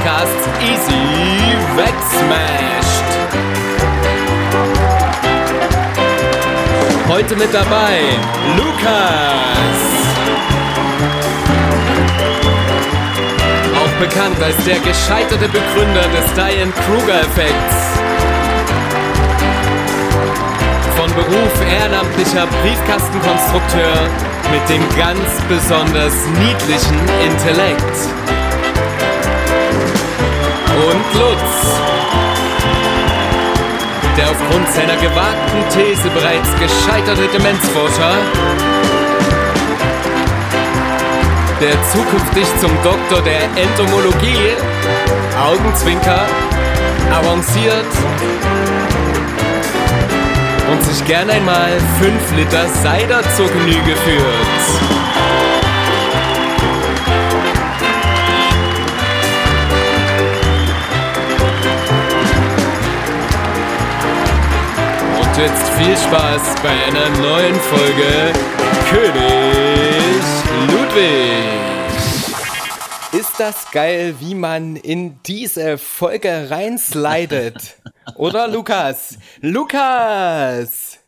Sozialarbeiter-Podcasts easy wegsmasht. Heute mit dabei Lukas. Auch bekannt als der gescheiterte Begründer des Diane-Kruger-Effekts. Von Beruf ehrenamtlicher Briefkastenkonstrukteur mit dem ganz besonders niedlichen Intellekt. Und Lutz, der aufgrund seiner gewagten These bereits gescheiterte Demenzforscher, der zukünftig zum Doktor der Entomologie, Augenzwinker, avanciert und sich gern einmal 5 Liter Cider zur Genüge führt. Jetzt viel Spaß bei einer neuen Folge König Ludwig. Ist das geil, wie man in diese Folge reinslidet? Oder Lukas? Lukas!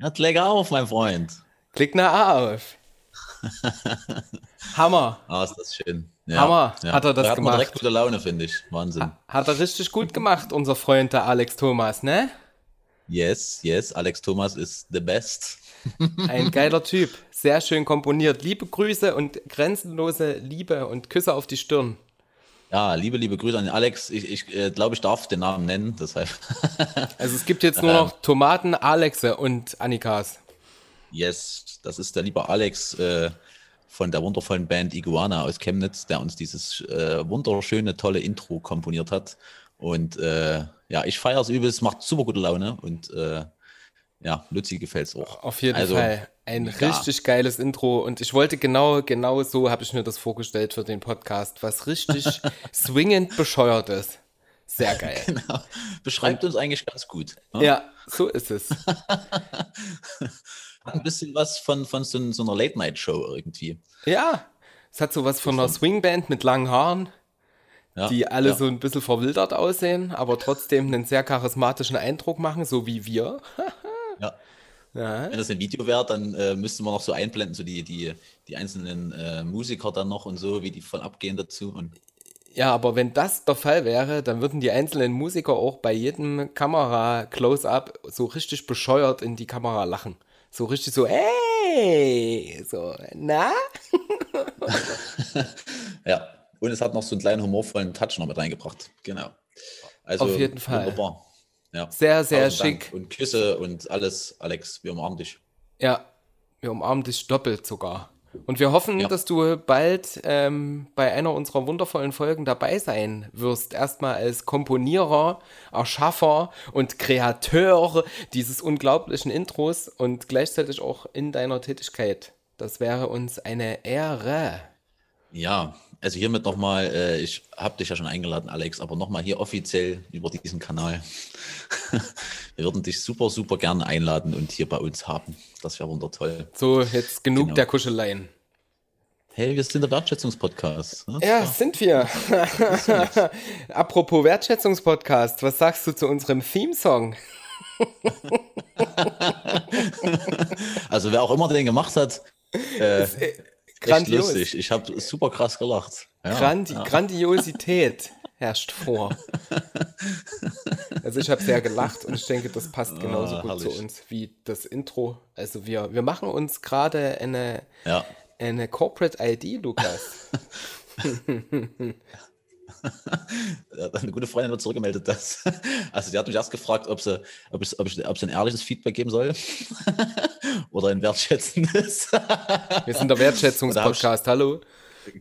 Ja, leg auf, mein Freund. Klick nach auf. Hammer. Ah, ist das schön. Ja, Hammer, ja. hat er das da hat gemacht. direkt gute Laune, finde ich. Wahnsinn. Hat er richtig gut gemacht, unser Freund der Alex Thomas, ne? Yes, yes, Alex Thomas ist the best. Ein geiler Typ. Sehr schön komponiert. Liebe Grüße und grenzenlose Liebe und Küsse auf die Stirn. Ja, liebe, liebe Grüße an Alex. Ich, ich äh, glaube, ich darf den Namen nennen, deshalb. Also es gibt jetzt nur noch Tomaten, Alexe und Annikas. yes, das ist der liebe Alex äh, von der wundervollen Band Iguana aus Chemnitz, der uns dieses äh, wunderschöne, tolle Intro komponiert hat. Und äh, ja, ich feiere es übelst, macht super gute Laune und äh, ja, Luzi gefällt es auch. Auf jeden Also, Fall. Ein ja. richtig geiles Intro. Und ich wollte genau, genau so habe ich mir das vorgestellt für den Podcast. Was richtig swingend bescheuert ist. Sehr geil. Genau. Beschreibt uns eigentlich ganz gut. ne? Ja, so ist es. Hat ein bisschen was von, von so, so einer Late-Night-Show irgendwie. Ja, es hat sowas von einer Swingband mit langen Haaren, Ja, die alle ja. so ein bisschen verwildert aussehen, aber trotzdem einen sehr charismatischen Eindruck machen, so wie wir. Ja. Ja, Wenn das ein Video wäre, dann äh, müssten wir noch so einblenden, so die, die, die einzelnen äh, Musiker dann noch und so, wie die voll abgehen dazu. Und ja, aber wenn das der Fall wäre, dann würden die einzelnen Musiker auch bei jedem Kamera-Close-Up so richtig bescheuert in die Kamera lachen. So richtig so, ey, so, na? ja, und es hat noch so einen kleinen humorvollen Touch noch mit reingebracht. Genau. Also, Auf jeden Fall. Wunderbar. Ja. Sehr, sehr Tausend Dank. schick. Und Küsse und alles, Alex, wir umarmen dich. Ja, wir umarmen dich doppelt sogar. Und wir hoffen, Ja. dass du bald ähm, bei einer unserer wundervollen Folgen dabei sein wirst. Erstmal als Komponierer, Erschaffer und Kreateur dieses unglaublichen Intros und gleichzeitig auch in deiner Tätigkeit. Das wäre uns eine Ehre. Ja, also hiermit nochmal, äh, ich habe dich ja schon eingeladen, Alex, aber nochmal hier offiziell über diesen Kanal. Wir würden dich super, super gerne einladen und hier bei uns haben. Das wäre wundertoll. So, jetzt genug Genau. der Kuscheleien. Hey, wir sind der Wertschätzungspodcast. Ne? Ja, sind wir. Apropos Wertschätzungspodcast, was sagst du zu unserem Theme-Song? Also wer auch immer den gemacht hat, äh, echt Grandios. lustig. Ich habe super krass gelacht. Ja, Grandi ja. Grandiosität herrscht vor. Also ich habe sehr gelacht und ich denke, das passt genauso Ah, gut zu herrlich. uns wie das Intro. Also wir, wir machen uns gerade eine, ja. eine Corporate ID, Lukas. Eine gute Freundin hat zurückgemeldet, dass. Also, sie hat mich erst gefragt, ob sie, ob ich, ob ich, ob sie ein ehrliches Feedback geben soll oder ein wertschätzendes. Wir sind der Wertschätzungspodcast, hallo.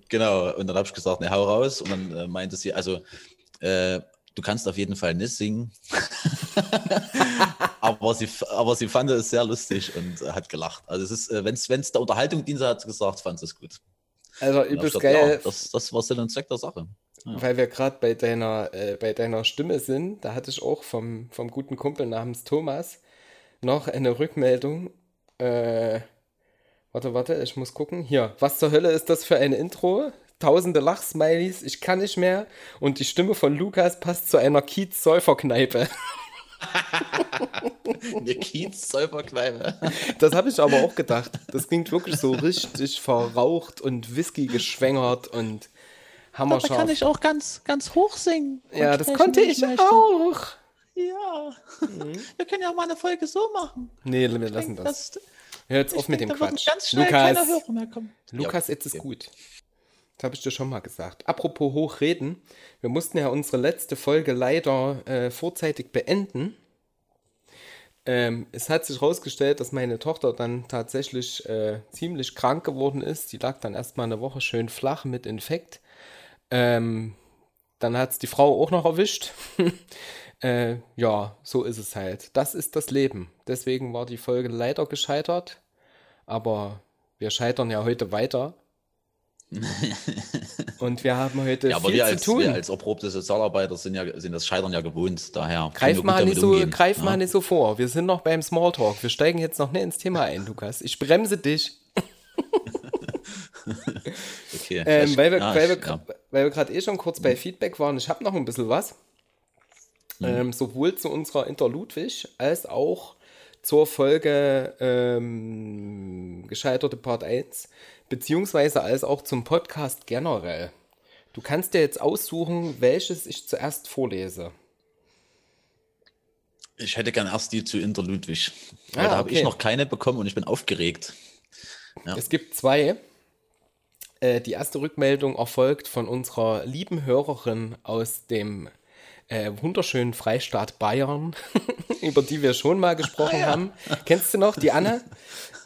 Genau, und dann habe ich gesagt, ne, hau raus. Und dann äh, meinte sie, also, äh, du kannst auf jeden Fall nicht singen. aber, sie, aber sie fand es sehr lustig und äh, hat gelacht. Also, es ist, äh, wenn es der Unterhaltung diente, hat sie gesagt, fand sie es gut. Also übelst geil. Ja, das, das war Sinn und Zweck der Sache. Weil wir gerade bei deiner, äh, bei deiner Stimme sind, da hatte ich auch vom, vom guten Kumpel namens Thomas noch eine Rückmeldung. Äh, warte, warte, ich muss gucken. Hier, was zur Hölle ist das für ein Intro? Tausende Lachsmilies, ich kann nicht mehr. Und die Stimme von Lukas passt zu einer Kiez-Säuferkneipe. Eine Kiez-Säuferkneipe. Das habe ich aber auch gedacht. Das klingt wirklich so richtig verraucht und Whisky geschwängert und hammerscharf. Da kann ich auch ganz, ganz hoch singen. Ja, das konnte ich möchte. auch. Ja. Mhm. Wir können ja auch mal eine Folge so machen. Nee, wir lassen denke, das. das. Hör jetzt auf mit dem Quatsch. Lukas, Lukas, jetzt ist gut. Das habe ich dir schon mal gesagt. Apropos hochreden, wir mussten ja unsere letzte Folge leider äh, vorzeitig beenden. Ähm, es hat sich herausgestellt, dass meine Tochter dann tatsächlich äh, ziemlich krank geworden ist. Die lag dann erstmal eine Woche schön flach mit Infekt. Ähm, dann hat es die Frau auch noch erwischt. äh, ja, so ist es halt. Das ist das Leben. Deswegen war die Folge leider gescheitert. Aber wir scheitern ja heute weiter. Und wir haben heute ja, aber viel wir als, zu tun. Wir als erprobte Sozialarbeiter sind, ja, sind das Scheitern ja gewohnt. Daher greif mal, nicht so, greif ja. mal nicht so vor. Wir sind noch beim Smalltalk. Wir steigen jetzt noch nicht ins Thema ein, Lukas. Ich bremse dich. okay. Ähm, weil wir, weil wir, wir gerade eh schon kurz bei Feedback waren, ich habe noch ein bisschen was. Mhm. Ähm, sowohl zu unserer Interludwig als auch zur Folge ähm, Gescheiterte Part 1 beziehungsweise als auch zum Podcast generell. Du kannst dir jetzt aussuchen, welches ich zuerst vorlese. Ich hätte gern erst die zu Inter Ludwig. Weil ah, da habe okay. ich noch keine bekommen und ich bin aufgeregt. Ja. Es gibt zwei. Äh, die erste Rückmeldung erfolgt von unserer lieben Hörerin aus dem äh, wunderschönen Freistaat Bayern, über die wir schon mal gesprochen ah, ja. haben. Kennst du noch die Anne?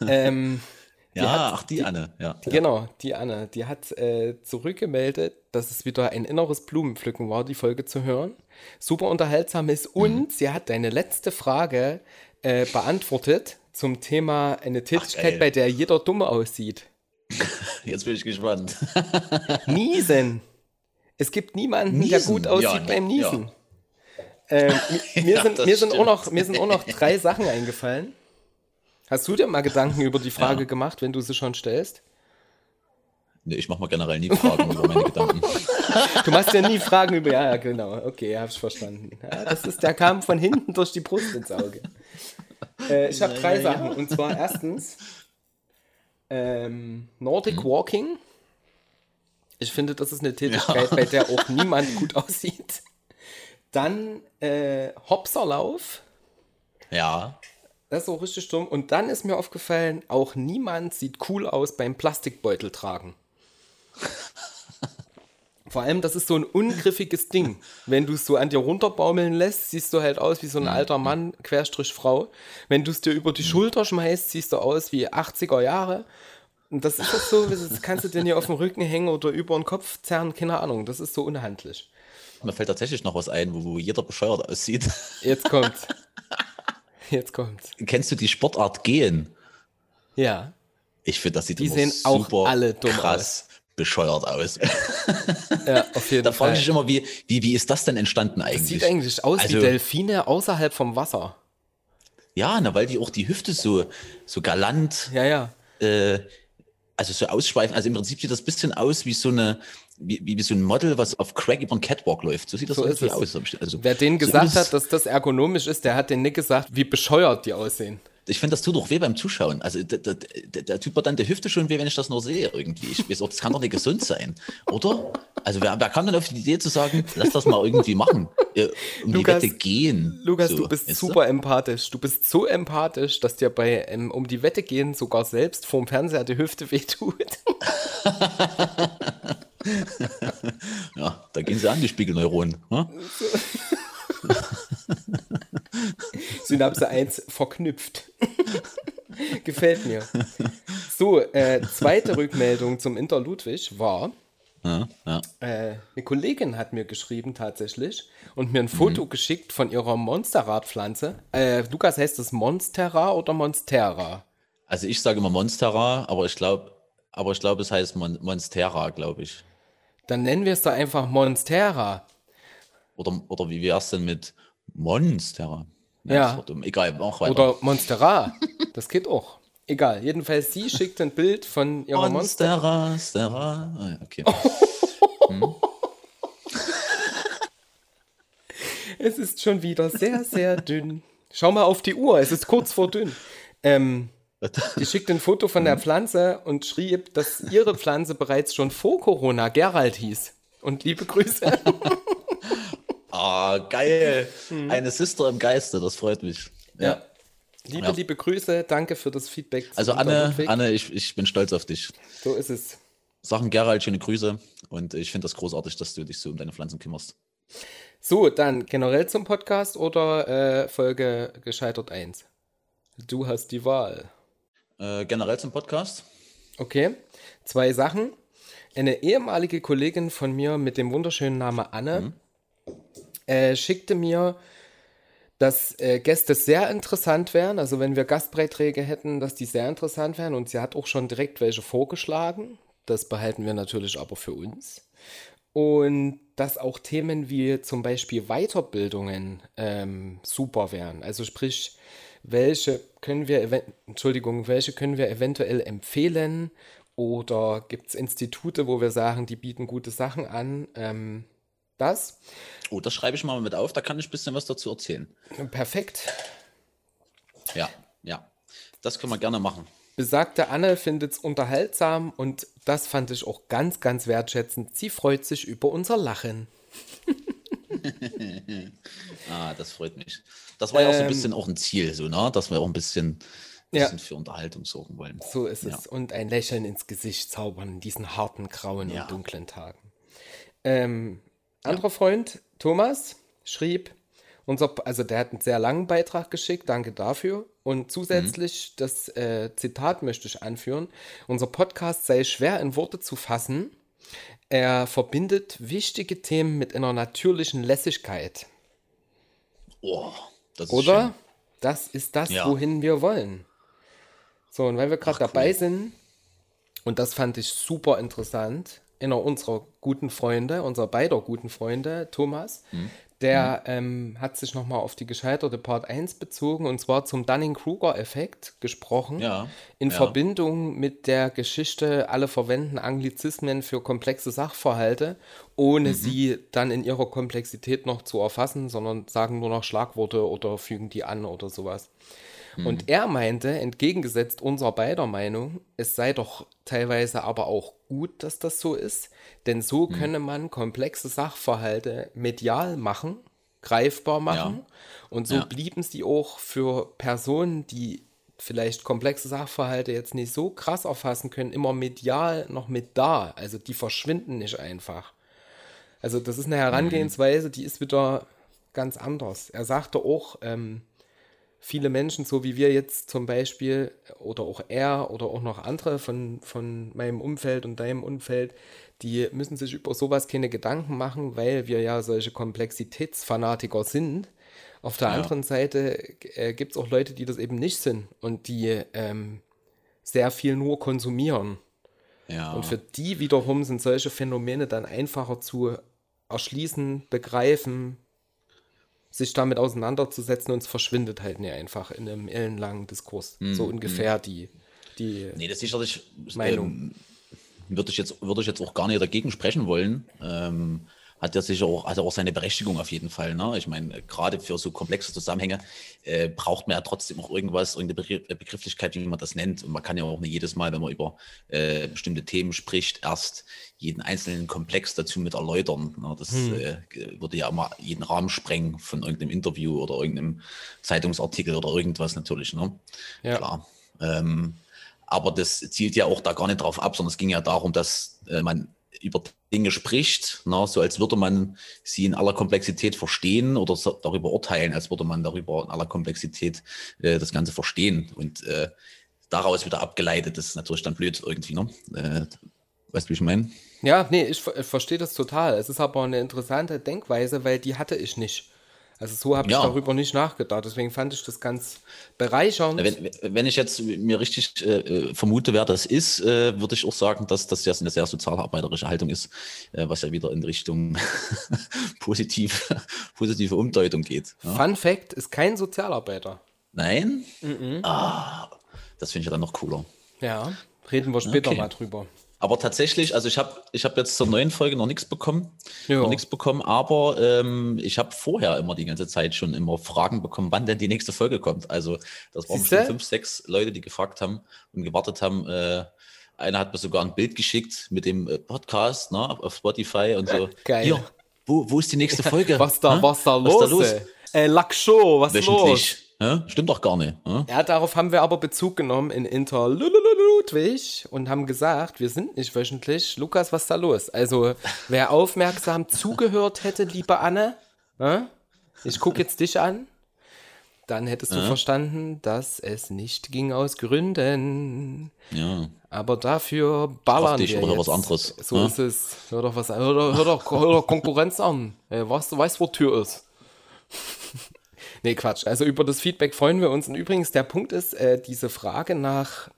ähm, ja, hat, ach, die, die, Anne, ja. Die, genau, die Anne. Die hat äh, zurückgemeldet, dass es wieder ein inneres Blumenpflücken war, die Folge zu hören. Super unterhaltsam ist und mhm. sie hat deine letzte Frage äh, beantwortet zum Thema eine Tätigkeit, ach, bei der jeder dumm aussieht. Jetzt bin ich gespannt. Niesen. Es gibt niemanden, Niesen. der gut aussieht ja, beim Niesen. Ja. Ähm, mir, ja, sind, mir, sind auch noch, mir sind auch noch drei Sachen eingefallen. Hast du dir mal Gedanken über die Frage ja. gemacht, wenn du sie schon stellst? Nee, ich mache mal generell nie Fragen über meine Gedanken. Du machst ja nie Fragen über. Ja, genau. Okay, hab's verstanden. Ja, das ist, der kam von hinten durch die Brust ins Auge. Äh, ich habe drei ja, Sachen. Und zwar erstens ähm, Nordic hm. Walking. Ich finde, das ist eine Tätigkeit, bei der auch niemand gut aussieht. Dann äh, Hopserlauf. Ja. Das ist so richtig dumm. Und dann ist mir aufgefallen, auch niemand sieht cool aus beim Plastikbeutel tragen. Vor allem, das ist so ein ungriffiges Ding. Wenn du es so an dir runterbaumeln lässt, siehst du halt aus wie so ein alter Mann, Querstrich Frau. Wenn du es dir über die Schulter schmeißt, siehst du aus wie 80er Jahre. Und das ist das so, das kannst du dir nicht auf den Rücken hängen oder über den Kopf zerren, keine Ahnung. Das ist so unhandlich. Mir fällt tatsächlich noch was ein, wo, wo jeder bescheuert aussieht. Jetzt kommt's. Jetzt kommt's. Kennst du die Sportart Gehen? Ja. Ich finde, das sieht die immer sehen super auch alle dumm krass aus. Bescheuert aus. Ja, auf jeden da frage ich mich immer, wie, wie, wie ist das denn entstanden eigentlich? Das sieht eigentlich aus also, wie Delfine außerhalb vom Wasser. Ja, na, weil die auch die Hüfte so, so galant, ja, ja. Äh, also so ausschweifen. Also im Prinzip sieht das ein bisschen aus wie so eine, wie, wie, so ein Model, was auf Craig über einen Catwalk läuft. So sieht das so irgendwie aus. Also, Wer denen gesagt hat, dass das ergonomisch ist, der hat denen nicht gesagt, wie bescheuert die aussehen. Ich finde, das tut doch weh beim Zuschauen. Also der, der, der tut mir dann die Hüfte schon weh, wenn ich das nur sehe irgendwie. Ich weiß auch, das kann doch nicht gesund sein, oder? Also wer, wer kam denn auf die Idee zu sagen, lass das mal irgendwie machen, äh, um Lukas, die Wette gehen? Lukas, so, du bist super du? empathisch. Du bist so empathisch, dass dir bei ähm, um die Wette gehen sogar selbst vorm Fernseher die Hüfte wehtut. ja, da gehen sie an, die Spiegelneuronen. Ne? Synapse 1 verknüpft. Gefällt mir. So, äh, zweite Rückmeldung zum Inter Ludwig war, ja, ja. Äh, eine Kollegin hat mir geschrieben tatsächlich und mir ein Foto mhm. geschickt von ihrer Monstera-Pflanze. Äh, Lukas, heißt das Monstera oder Monstera? Also ich sage immer Monstera, aber ich glaube, aber ich glaube, es heißt Mon Monstera, glaube ich. Dann nennen wir es doch einfach Monstera. Oder, oder wie wär's denn mit Monstera? Ja. Egal, mach weiter. Oder Monstera. Das geht auch. Egal. Jedenfalls, sie schickt ein Bild von ihrer Monster. Monstera, Stera. Ah, ja, okay. Es ist schon wieder sehr, sehr dünn. Schau mal auf die Uhr, es ist kurz vor dünn. Ähm, die schickt ein Foto von der Pflanze und schrieb, dass ihre Pflanze bereits schon vor Corona Gerald hieß. Und liebe Grüße. Ah, geil. Eine Sister im Geiste, das freut mich. Ja. Ja. Liebe, Ja. liebe Grüße, danke für das Feedback. Also Anne. Anne ich, ich bin stolz auf dich. So ist es. Sachen Gerald, schöne Grüße. Und ich finde das großartig, dass du dich so um deine Pflanzen kümmerst. So, dann generell zum Podcast oder äh, Folge gescheitert 1? Du hast die Wahl. Äh, generell zum Podcast. Okay, zwei Sachen. Eine ehemalige Kollegin von mir mit dem wunderschönen Namen Anne äh, schickte mir, dass äh, Gäste sehr interessant wären. Also wenn wir Gastbeiträge hätten, dass die sehr interessant wären. Und sie hat auch schon direkt welche vorgeschlagen. Das behalten wir natürlich aber für uns. Und dass auch Themen wie zum Beispiel Weiterbildungen ähm, super wären. Also sprich, welche können wir, Entschuldigung, welche können wir eventuell empfehlen? Oder gibt es Institute, wo wir sagen, die bieten gute Sachen an? Ähm, das. Oh, das schreibe ich mal mit auf, da kann ich ein bisschen was dazu erzählen. Perfekt. Ja, ja. Das können wir gerne machen. Besagte Anne findet es unterhaltsam und das fand ich auch ganz, ganz wertschätzend. Sie freut sich über unser Lachen. Ah, das freut mich. Das war ja auch so ein Ähm, bisschen auch ein Ziel, so, ne? Dass wir auch ein bisschen, Ja. bisschen für Unterhaltung sorgen wollen. So ist es. Ja. Und ein Lächeln ins Gesicht zaubern in diesen harten, grauen Ja. und dunklen Tagen. Ähm, anderer Freund, Thomas, schrieb, unser, also der hat einen sehr langen Beitrag geschickt, danke dafür. Und zusätzlich, das äh, Zitat möchte ich anführen, unser Podcast sei schwer in Worte zu fassen. Er verbindet wichtige Themen mit einer natürlichen Lässigkeit. Oh, das ist Oder? schön. Das ist das, Ja. wohin wir wollen. So, und weil wir gerade dabei cool. sind, und das fand ich super interessant, einer unserer guten Freunde, unserer beider guten Freunde, Thomas, Hm. der ähm, hat sich nochmal auf die gescheiterte Part 1 bezogen und zwar zum Dunning-Kruger-Effekt gesprochen. Ja, In ja. Verbindung mit der Geschichte, alle verwenden Anglizismen für komplexe Sachverhalte, ohne sie dann in ihrer Komplexität noch zu erfassen, sondern sagen nur noch Schlagworte oder fügen die an oder sowas. Und er meinte, entgegengesetzt unserer beider Meinung, es sei doch teilweise aber auch gut, dass das so ist, denn so könne man komplexe Sachverhalte medial machen, greifbar machen und so Ja. blieben sie auch für Personen, die vielleicht komplexe Sachverhalte jetzt nicht so krass erfassen können, immer medial noch mit da. Also die verschwinden nicht einfach. Also das ist eine Herangehensweise, die ist wieder ganz anders. Er sagte auch, ähm, viele Menschen, so wie wir jetzt zum Beispiel, oder auch er oder auch noch andere von, von meinem Umfeld und deinem Umfeld, die müssen sich über sowas keine Gedanken machen, weil wir ja solche Komplexitätsfanatiker sind. Auf der Ja. anderen Seite äh, gibt es auch Leute, die das eben nicht sind und die ähm, sehr viel nur konsumieren. Ja. Und für die wiederum sind solche Phänomene dann einfacher zu erschließen, begreifen, sich damit auseinanderzusetzen und es verschwindet halt nicht einfach in einem ellenlangen Diskurs. so ungefähr die, die Nee, das sicherlich Meinung. ähm, würde ich, jetzt, würde ich jetzt auch gar nicht dagegen sprechen wollen. Ähm, hat ja sicher auch, hat auch seine Berechtigung auf jeden Fall. Ne? Ich meine, gerade für so komplexe Zusammenhänge äh, braucht man ja trotzdem auch irgendwas, irgendeine Begr- Begrifflichkeit, wie man das nennt. Und man kann ja auch nicht jedes Mal, wenn man über äh, bestimmte Themen spricht, erst jeden einzelnen Komplex dazu mit erläutern. Ne? Das äh, würde ja immer jeden Rahmen sprengen von irgendeinem Interview oder irgendeinem Zeitungsartikel oder irgendwas natürlich. Ne? Ja. Klar. Ähm, aber das zielt ja auch da gar nicht drauf ab, sondern es ging ja darum, dass äh, man über Dinge spricht, na, so als würde man sie in aller Komplexität verstehen oder so, darüber urteilen, als würde man darüber in aller Komplexität äh, das Ganze verstehen. Und äh, daraus wieder abgeleitet, das ist natürlich dann blöd irgendwie, ne? Äh, weißt du, wie ich meine? Ja, nee, ich, ich verstehe das total. Es ist aber eine interessante Denkweise, weil die hatte ich nicht. Also so habe ich Ja. darüber nicht nachgedacht. Deswegen fand ich das ganz bereichernd. Wenn, wenn ich jetzt mir richtig äh, vermute, wer das ist, äh, würde ich auch sagen, dass das ja eine sehr sozialarbeiterische Haltung ist, äh, was ja wieder in Richtung positiv, positive Umdeutung geht. Ja? Fun Fact ist kein Sozialarbeiter. Nein? Ah, das finde ich ja dann noch cooler. Ja, reden wir später Okay. mal drüber. Aber tatsächlich, also ich habe ich hab jetzt zur neuen Folge noch nichts bekommen. Ja. Noch nichts bekommen, aber ähm, ich habe vorher immer die ganze Zeit schon immer Fragen bekommen, wann denn die nächste Folge kommt. Also das waren schon fünf, sechs Leute, die gefragt haben und gewartet haben. Äh, einer hat mir sogar ein Bild geschickt mit dem äh, Podcast ne, auf Spotify und so. Geil. Hier, wo, wo ist die nächste Folge? Was da, was da Was los? da los? ey? Ey, Lackshow, was los? Hä? Stimmt doch gar nicht. Hä? Ja, darauf haben wir aber Bezug genommen in Inter Ludwig und haben gesagt, wir sind nicht wöchentlich. Lukas, was ist da los? Also, wer aufmerksam zugehört hätte, liebe Anne, äh? ich gucke jetzt dich an, dann hättest du verstanden, dass es nicht ging aus Gründen. Ja. Aber dafür ballern Dachte ich, wir oder jetzt. was anderes, So ne? ist es. Hör doch was an. Hör doch, hör doch, hör doch Konkurrenz an. Ey, was, du weißt, wo Tür ist. Nee, Quatsch. Also über das Feedback freuen wir uns. Und übrigens, der Punkt ist, äh, diese Frage nach,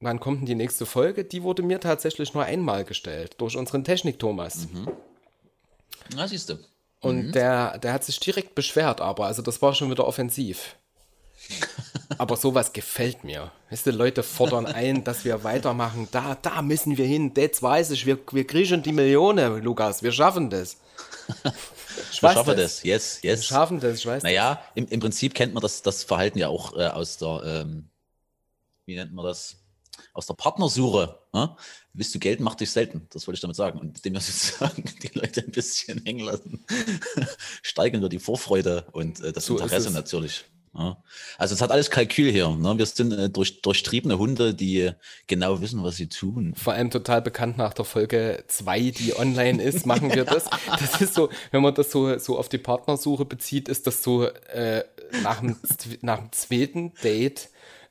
wann kommt denn die nächste Folge, die wurde mir tatsächlich nur einmal gestellt. Durch unseren Technik-Thomas. Na, siehst du. Und der, der hat sich direkt beschwert, aber also das war schon wieder offensiv. Aber sowas gefällt mir. Weißt du, Leute fordern ein, dass wir weitermachen. Da, da müssen wir hin. Das weiß ich. Wir, wir kriegen die Millionen, Lukas. Wir schaffen das. Ich Ich weiß schaffe das. Yes, yes. Wir schaffen das, ich weiß Naja, im, im Prinzip kennt man das, das Verhalten ja auch äh, aus der, ähm, wie nennt man das? Aus der Partnersuche. Ne? Willst du Geld, mach dich selten. Das wollte ich damit sagen. Und indem wir sozusagen die Leute ein bisschen hängen lassen, steigern wir die Vorfreude und äh, das So Interesse es. natürlich. Ja. Also es hat alles Kalkül hier. Ne? Wir sind äh, durch, durchtriebene Hunde, die genau wissen, was sie tun. Vor allem total bekannt nach der Folge 2, die online ist, machen wir das. Das ist so, wenn man das so, so auf die Partnersuche bezieht, ist das so äh, nach, dem, nach dem zweiten Date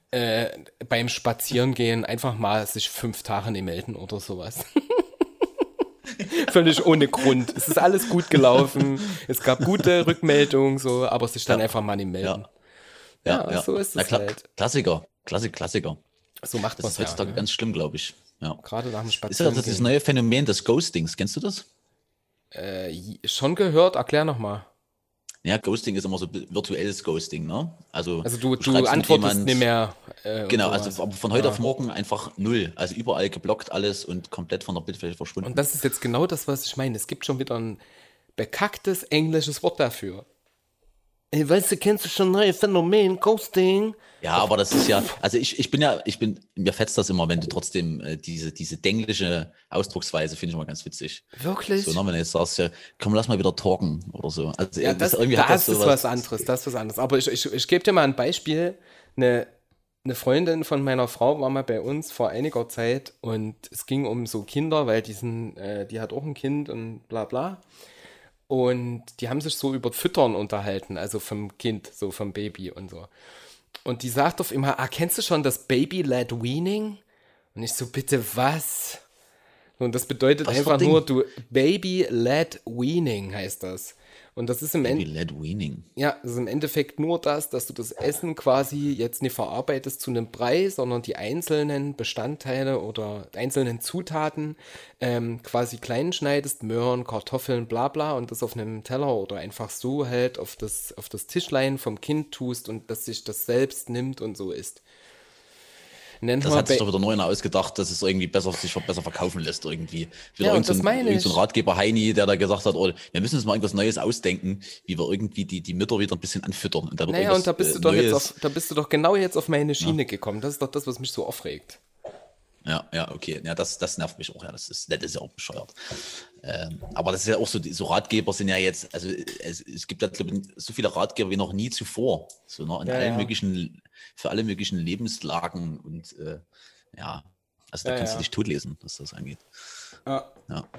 äh, beim Spazierengehen einfach mal sich fünf Tage nicht melden oder sowas. Völlig ohne Grund. Es ist alles gut gelaufen. Es gab gute Rückmeldungen, so, aber sich dann einfach mal nicht melden. Ja, so ist es Kla halt. Klassiker, Klassik, Klassiker. So macht Das man ist es heutzutage ja. ne? ganz schlimm, glaube ich. Ja. Gerade nach dem Ist ja Spazierengehen. das neue Phänomen des Ghostings. Kennst du das? Äh, schon gehört, erklär nochmal. Ja, Ghosting ist immer so virtuelles Ghosting, ne? Also, Also du, du mit antwortest jemand- nicht mehr. Äh, Genau, also von heute auf morgen einfach null. Also überall geblockt alles und komplett von der Bildfläche verschwunden. Und das ist jetzt genau das, was ich meine. Es gibt schon wieder ein bekacktes englisches Wort dafür. Ey, weißt du, kennst du schon neue Phänomen, Ghosting? ja, aber das ist ja, also ich, ich bin ja, ich bin, mir fetzt das immer, wenn du trotzdem äh, diese, diese denglische Ausdrucksweise finde ich immer ganz witzig. Wirklich? So, ne, wenn du jetzt sagst, ja, komm, lass mal wieder talken oder so. Also ja, äh, das, irgendwie das, hat ist sowas- was anderes, das ist was anderes. Aber ich, ich, ich gebe dir mal ein Beispiel. Eine, eine Freundin von meiner Frau war mal bei uns vor einiger Zeit und es ging um so Kinder, weil die, sind, äh, die hat auch ein Kind und bla bla. Und die haben sich so über Füttern unterhalten, also vom Kind, so vom Baby und so. Und die sagt auf immer, ah, kennst du schon das Baby-led Weaning? Und ich so, bitte was? Und das bedeutet Was einfach nur, du, Baby-led Weaning heißt das. Und das ist im Endeffekt. Ja, es ist im Endeffekt nur das, dass du das Essen quasi jetzt nicht verarbeitest zu einem Brei, sondern die einzelnen Bestandteile oder einzelnen Zutaten ähm, quasi klein schneidest, Möhren, Kartoffeln, bla bla und das auf einem Teller oder einfach so halt auf das, auf das Tischlein vom Kind tust und dass sich das selbst nimmt und so isst. Nennt Das hat sich doch wieder neu ausgedacht, dass es irgendwie besser, sich besser verkaufen lässt irgendwie. Wieder Ja, und irgend so das ein, meine irgend so ein ich. Ratgeber Heini, der da gesagt hat, oh, wir müssen uns mal irgendwas Neues ausdenken, wie wir irgendwie die, die Mütter wieder ein bisschen anfüttern. Und Naja, und da bist äh, du doch jetzt auf, da bist du doch genau jetzt auf meine Schiene gekommen. Das ist doch das, was mich so aufregt. Ja, ja, okay. Ja, das, das nervt mich auch. Ja, das ist, das ist ja auch bescheuert. Ähm, aber das ist ja auch so, so Ratgeber sind ja jetzt, also es, es gibt ja glaub ich, so viele Ratgeber wie noch nie zuvor. So ne, in Ja, allen ja. möglichen, für alle möglichen Lebenslagen und äh, ja, also da Ja, kannst du dich totlesen, was das angeht.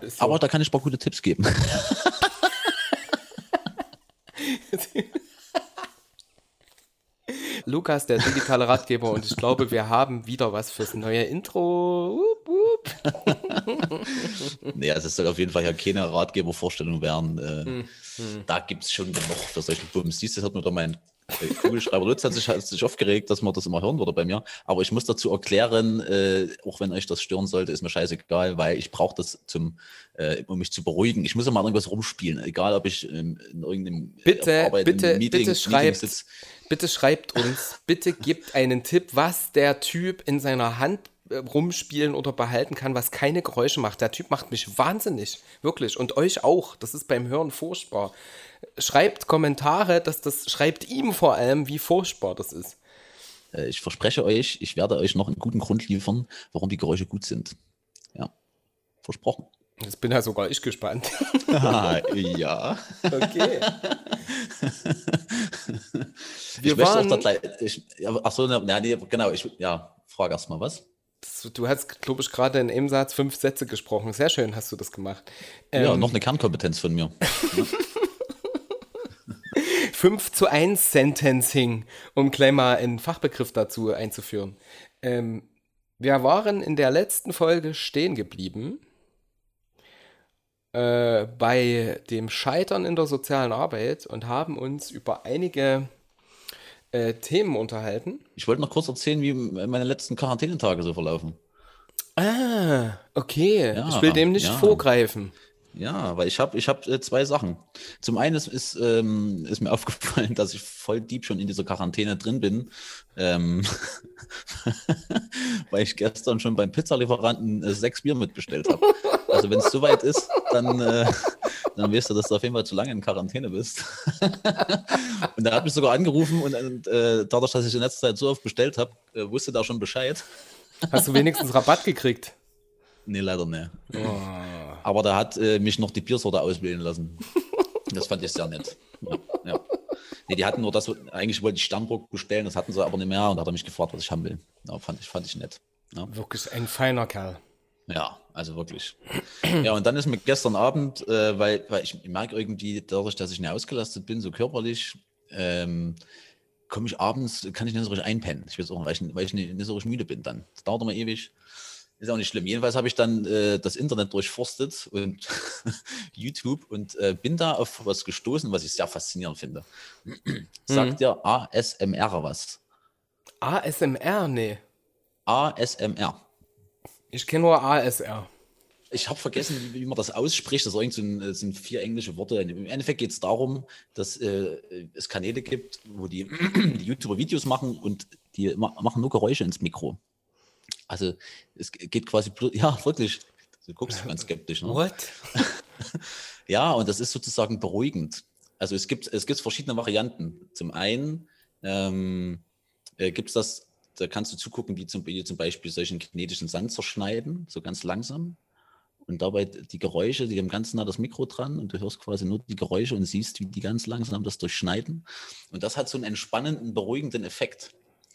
Ist so. Aber da kann ich ein paar gute Tipps geben. Lukas, der digitale Ratgeber, und ich glaube, wir haben wieder was fürs neue Intro. Wup. nee, also es soll auf jeden Fall ja keine Ratgebervorstellung werden. Äh, hm, hm. Da gibt es schon genug für solche Bums. Siehst du, hat mir da mein Kugelschreiber Lutz hat sich, hat sich aufgeregt, dass man das immer hören würde bei mir. Aber ich muss dazu erklären, äh, auch wenn euch das stören sollte, ist mir scheißegal, weil ich brauche das zum, äh, um mich zu beruhigen. Ich muss immer irgendwas rumspielen, egal ob ich ähm, in irgendeinem äh, bitte, Arbeit, bitte, Meeting, bitte schreibt, Meeting bitte schreibt uns, bitte gebt einen Tipp, was der Typ in seiner Hand äh, rumspielen oder behalten kann, was keine Geräusche macht. Der Typ macht mich wahnsinnig, wirklich. Und euch auch. Das ist beim Hören furchtbar schreibt Kommentare, dass das schreibt ihm vor allem, wie furchtbar das ist. Äh, ich verspreche euch, ich werde euch noch einen guten Grund liefern, warum die Geräusche gut sind. Ja, versprochen. Jetzt bin ja sogar ich gespannt. ah, ja. Okay. Wir ich waren, auch gleich, ich, achso, ja, nee, genau, ich, ja, frage erst mal was. Du hast, glaube ich, gerade in einem Satz fünf Sätze gesprochen. Sehr schön hast du das gemacht. Ja, ähm, noch eine Kernkompetenz von mir. 5 zu 1 Sentencing, um gleich mal einen Fachbegriff dazu einzuführen. Ähm, wir waren in der letzten Folge stehen geblieben äh, bei dem Scheitern in der sozialen Arbeit und haben uns über einige äh, Themen unterhalten. Ich wollte noch kurz erzählen, wie meine letzten Quarantänetage so verlaufen. Ah, okay. Ja, ich will dem nicht ja. vorgreifen. Ja, weil ich habe ich hab, äh, zwei Sachen. Zum einen ist, ist, ähm, ist mir aufgefallen, dass ich voll deep schon in dieser Quarantäne drin bin, ähm, weil ich gestern schon beim Pizzalieferanten äh, sechs Bier mitbestellt habe. Also wenn es soweit ist, dann, äh, dann weißt du, dass du auf jeden Fall zu lange in Quarantäne bist. und er hat mich sogar angerufen und, und äh, dadurch, dass ich in letzter Zeit so oft bestellt habe, äh, wusste da schon Bescheid. Hast du wenigstens Rabatt gekriegt? Nee, leider nicht. Oh. Aber da hat äh, mich noch die Biersorte auswählen lassen. Das fand ich sehr nett. Ja, ja. Nee, die hatten nur das, eigentlich wollte ich Sternburg bestellen, das hatten sie aber nicht mehr und da hat er mich gefragt, was ich haben will. Ja, fand, ich, fand ich nett. Ja. Wirklich ein feiner Kerl. Ja, also wirklich. ja, und dann ist mir gestern Abend, äh, weil, weil ich, ich merke irgendwie, dadurch, dass ich nicht ausgelastet bin, so körperlich, ähm, komme ich abends, kann ich nicht so richtig einpennen. Ich weiß auch, weil ich, weil ich nicht, nicht so richtig müde bin dann. Das dauert immer ewig. Ist auch nicht schlimm. Jedenfalls habe ich dann äh, das Internet durchforstet und YouTube und äh, bin da auf was gestoßen, was ich sehr faszinierend finde. Sagt mhm. dir ASMR was? ASMR? Nee. ASMR. Ich kenne nur ASR. Ich habe vergessen, wie, wie, man das ausspricht. Das sind, äh, sind vier englische Worte. Im Endeffekt geht es darum, dass äh, es Kanäle gibt, wo die, die YouTuber Videos machen und die machen nur Geräusche ins Mikro. Also es geht quasi, ja, wirklich. Du guckst ganz skeptisch. Ne? What? ja, und das ist sozusagen beruhigend. Also es gibt, es gibt verschiedene Varianten. Zum einen ähm, äh, gibt es das, da kannst du zugucken, wie zum, wie zum Beispiel solchen kinetischen Sand zerschneiden, so ganz langsam. Und dabei die Geräusche, die haben ganz nah das Mikro dran und du hörst quasi nur die Geräusche und siehst, wie die ganz langsam das durchschneiden. Und das hat so einen entspannenden, beruhigenden Effekt.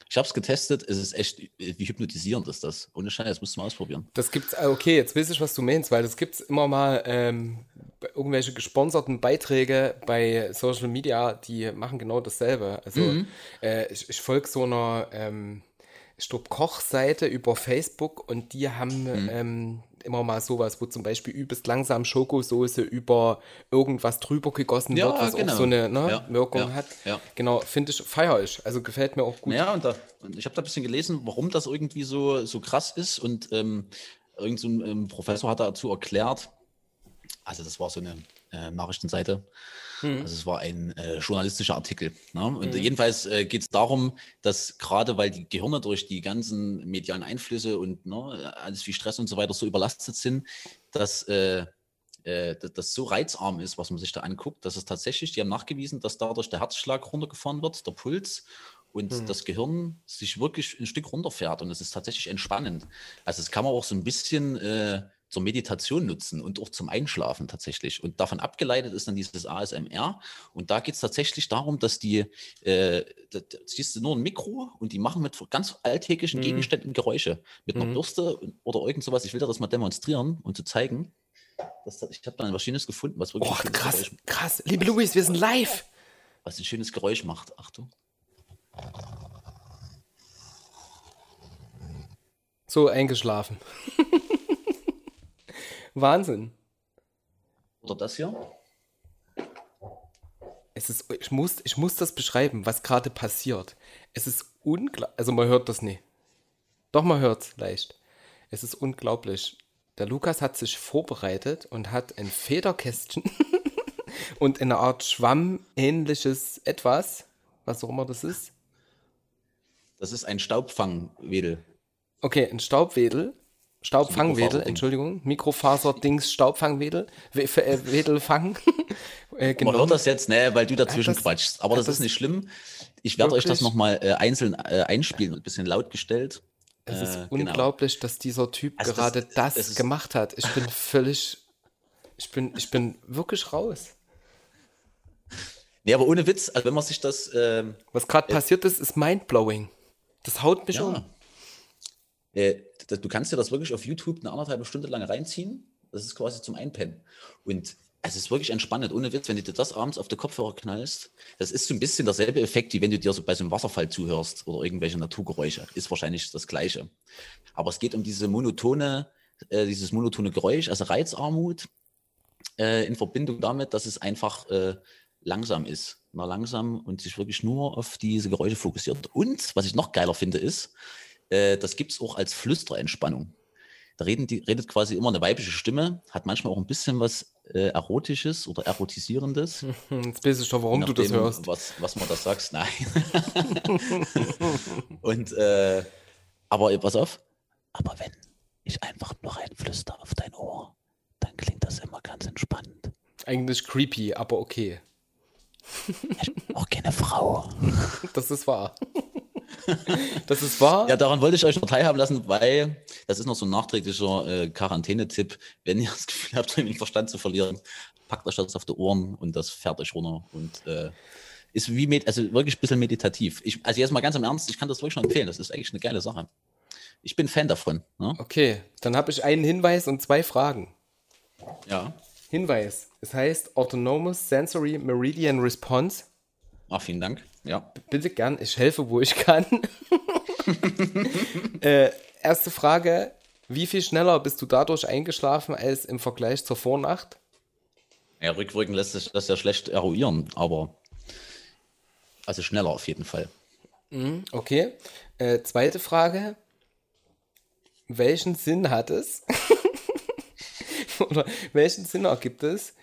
Ich habe es getestet, es ist echt, wie hypnotisierend ist das. Ohne Scheiß, musst du mal ausprobieren. Das gibt's, ah, okay, jetzt weiß ich, was du meinst, weil das gibt es immer mal ähm, irgendwelche gesponserten Beiträge bei Social Media, die machen genau dasselbe. Also mhm. äh, ich, ich folge so einer ähm, ich glaube, Kochseite über Facebook und die haben mhm. ähm, immer mal sowas, wo zum Beispiel übelst langsam Schokosoße über irgendwas drüber gegossen ja, wird, was genau. auch so eine ne, ja, Wirkung ja, hat. Genau, finde ich, feiere ich. Also gefällt mir auch gut. Ja, und, da, und ich habe da ein bisschen gelesen, warum das irgendwie so, so krass ist. Und ähm, irgend so ein ähm, Professor hat dazu erklärt, also das war so eine äh, Nachrichtenseite, Mhm. Also es war ein äh, journalistischer Artikel. Ne? Und mhm. jedenfalls äh, geht es darum, dass gerade weil die Gehirne durch die ganzen medialen Einflüsse und ne, alles wie Stress und so weiter so überlastet sind, dass äh, äh das so reizarm ist, was man sich da anguckt, dass es tatsächlich, die haben nachgewiesen, dass dadurch der Herzschlag runtergefahren wird, der Puls und mhm. das Gehirn sich wirklich ein Stück runterfährt und es ist tatsächlich entspannend. Also das kann man auch so ein bisschen äh, zur Meditation nutzen und auch zum Einschlafen tatsächlich. Und davon abgeleitet ist dann dieses ASMR. Und da geht es tatsächlich darum, dass die, äh, da, da siehst du nur ein Mikro und die machen mit ganz alltäglichen mhm. Gegenständen Geräusche. Mit einer mhm. Bürste oder irgend sowas. Ich will das mal demonstrieren und zu zeigen. Das, ich habe da ein was Schönes gefunden, was wirklich. Oh, krass, Geräusch krass. Liebe Luis, wir sind live. Was ein schönes Geräusch macht. Achtung. So eingeschlafen. Wahnsinn. Oder das hier? Es ist, ich muss, ich muss das beschreiben, was gerade passiert. Es ist unglaublich, also man hört das nie. Doch, man hört es leicht. Es ist unglaublich. Der Lukas hat sich vorbereitet und hat ein Federkästchen und eine Art Schwamm-ähnliches etwas, was auch immer das ist. Das ist ein Staubfangwedel. Okay, ein Staubwedel. Staubfangwedel. Entschuldigung. Mikrofaser-Dings, Staubfangwedel. We äh, Wedelfang. äh, Man hört das jetzt, ne, weil du dazwischen das- quatschst. Aber das, das ist nicht schlimm. Ich werde euch das nochmal äh, einzeln äh, einspielen, ein bisschen laut gestellt. Es ist Äh, genau. unglaublich, dass dieser Typ Also gerade das, das gemacht hat. Ich bin völlig. Ich bin, ich bin wirklich raus. Nee, aber ohne Witz, also wenn man sich das, ähm, Was gerade passiert ist, ist mindblowing. Das haut mich um. ja, äh, das, du kannst dir das wirklich auf YouTube eine anderthalb Stunde lang reinziehen. Das ist quasi zum Einpennen. Und es ist wirklich entspannend, ohne Witz, wenn du dir das abends auf den Kopfhörer knallst. Das ist so ein bisschen derselbe Effekt, wie wenn du dir so bei so einem Wasserfall zuhörst oder irgendwelche Naturgeräusche. Ist wahrscheinlich das Gleiche. Aber es geht um diese monotone, äh, dieses monotone Geräusch, also Reizarmut, äh, in Verbindung damit, dass es einfach äh, langsam ist. Na, langsam und sich wirklich nur auf diese Geräusche fokussiert. Und was ich noch geiler finde, ist, äh, das gibt es auch als Flüsterentspannung. Da die, redet quasi immer eine weibliche Stimme, hat manchmal auch ein bisschen was äh, Erotisches oder Erotisierendes. Jetzt weiß ich doch, warum du das hörst. Was, was man da sagst, nein. und, äh, aber pass auf. Aber wenn ich einfach nur reinflüster auf dein Ohr, dann klingt das immer ganz entspannt. Eigentlich creepy, aber okay. Ich bin auch keine Frau. Das ist wahr. das ist wahr. Ja, daran wollte ich euch noch teilhaben lassen, weil das ist noch so ein nachträglicher äh, Quarantänetipp. Wenn ihr das Gefühl habt, den Verstand zu verlieren, packt euch das auf die Ohren und das fährt euch runter und äh, ist wie med also wirklich ein bisschen meditativ. Ich, also jetzt mal ganz im Ernst, ich kann das wirklich schon empfehlen. Das ist eigentlich eine geile Sache. Ich bin Fan davon. Ne? Okay, dann habe ich einen Hinweis und zwei Fragen. Ja. Hinweis. Es heißt Autonomous Sensory Meridian Response. Ach, vielen Dank. Ja. Bitte gern, ich helfe, wo ich kann. äh, erste Frage. Wie viel schneller bist du dadurch eingeschlafen als im Vergleich zur Vornacht? ja, rückwirkend lässt sich das ja schlecht eruieren, aber also schneller auf jeden Fall. Okay. Äh, zweite Frage. Welchen Sinn hat es? Oder welchen Sinn ergibt es,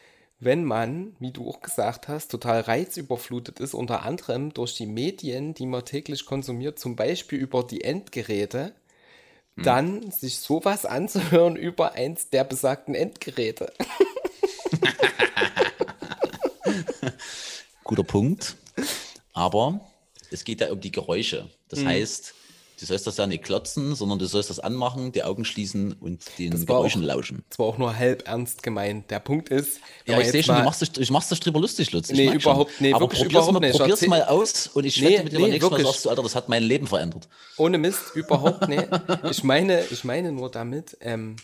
wenn man, wie du auch gesagt hast, total reizüberflutet ist, unter anderem durch die Medien, die man täglich konsumiert, zum Beispiel über die Endgeräte, dann sich sowas anzuhören über eins der besagten Endgeräte. Guter Punkt. Aber es geht ja um die Geräusche. Das Mhm. heißt, du sollst das ja nicht klotzen, sondern du sollst das anmachen, die Augen schließen und den Das Geräuschen auch- lauschen. Das war auch nur halb ernst gemeint. Der Punkt ist, Ja, ich sehe schon, du machst dich, drüber lustig, Lutz. Ich Nee, merk schon. überhaupt- nee, Aber wirklich probier's überhaupt mal, nicht. Probier's mal aus und ich Nee, wette mit dir, nee, beim nächsten Mal wirklich. sagst du, Alter, das hat mein Leben verändert. Ohne Mist, überhaupt nicht. Ich meine, ich meine nur damit, ähm,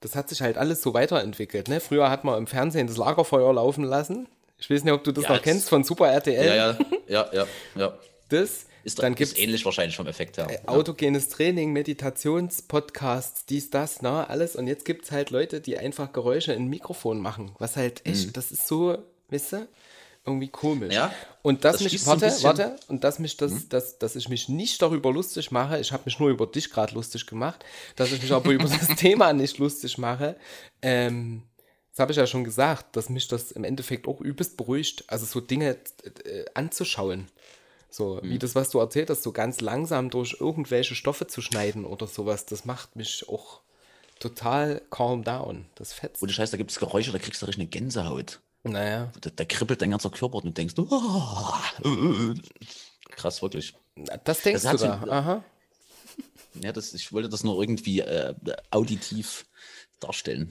das hat sich halt alles so weiterentwickelt. Ne? Früher hat man im Fernsehen das Lagerfeuer laufen lassen. Ich weiß nicht, ob du das Ja, noch kennst von Super RTL. Ja, ja, ja, ja, ja. Das. Ist, dann ist gibt es ähnlich wahrscheinlich vom Effekt her. ja. autogenes Training, Meditationspodcasts, dies, das, ne, alles. Und jetzt gibt es halt Leute, die einfach Geräusche in ein Mikrofon machen. Was halt echt, das ist so, weißt du, irgendwie komisch. Mhm. Ja, Und das, das mich, so warte, Mhm. warte, und dass mich das, dass, dass ich mich nicht darüber lustig mache, ich habe mich nur über dich gerade lustig gemacht, dass ich mich aber über das Thema nicht lustig mache, ähm, das habe ich ja schon gesagt, dass mich das im Endeffekt auch übelst beruhigt, also so Dinge äh, anzuschauen. So, Mhm. wie das, was du erzählt hast, so ganz langsam durch irgendwelche Stoffe zu schneiden oder sowas, das macht mich auch total calm down. Das fetzt. Und das heißt, da gibt es Geräusche, da kriegst du richtig eine Gänsehaut. Naja, Da, da kribbelt dein ganzer Körper und du denkst, oh, krass, wirklich. das denkst Das du da. so- Aha. Ja, das, ich wollte das nur irgendwie äh, auditiv darstellen.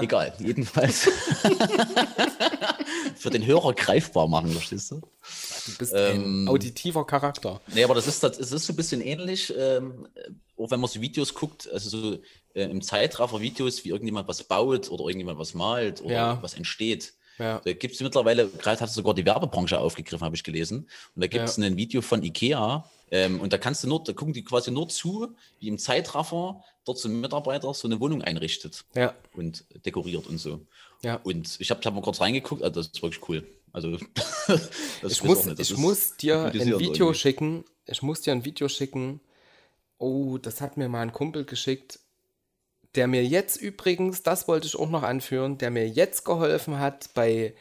Egal, jedenfalls. Für den Hörer greifbar machen, verstehst du? Du bist Ähm, ein auditiver Charakter. Nee, aber das ist, das, ist so ein bisschen ähnlich, ähm, auch wenn man so Videos guckt, also so äh, im Zeitraffer Videos, wie irgendjemand was baut oder irgendjemand was malt oder Ja. was entsteht. Ja. Da gibt es mittlerweile, gerade hat sogar die Werbebranche aufgegriffen, habe ich gelesen. Und da gibt es ja. ein Video von Ikea, ähm, und da kannst du nur, da gucken die quasi nur zu, wie im Zeitraffer dort so ein Mitarbeiter so eine Wohnung einrichtet ja. und dekoriert und so. Ja. Und ich habe hab mal kurz reingeguckt, also das ist wirklich cool. Also ich, muss, ich muss dir ein Video irgendwie. schicken. Ich muss dir ein Video schicken. Oh, das hat mir mal ein Kumpel geschickt, der mir jetzt übrigens, das wollte ich auch noch anführen, der mir jetzt geholfen hat bei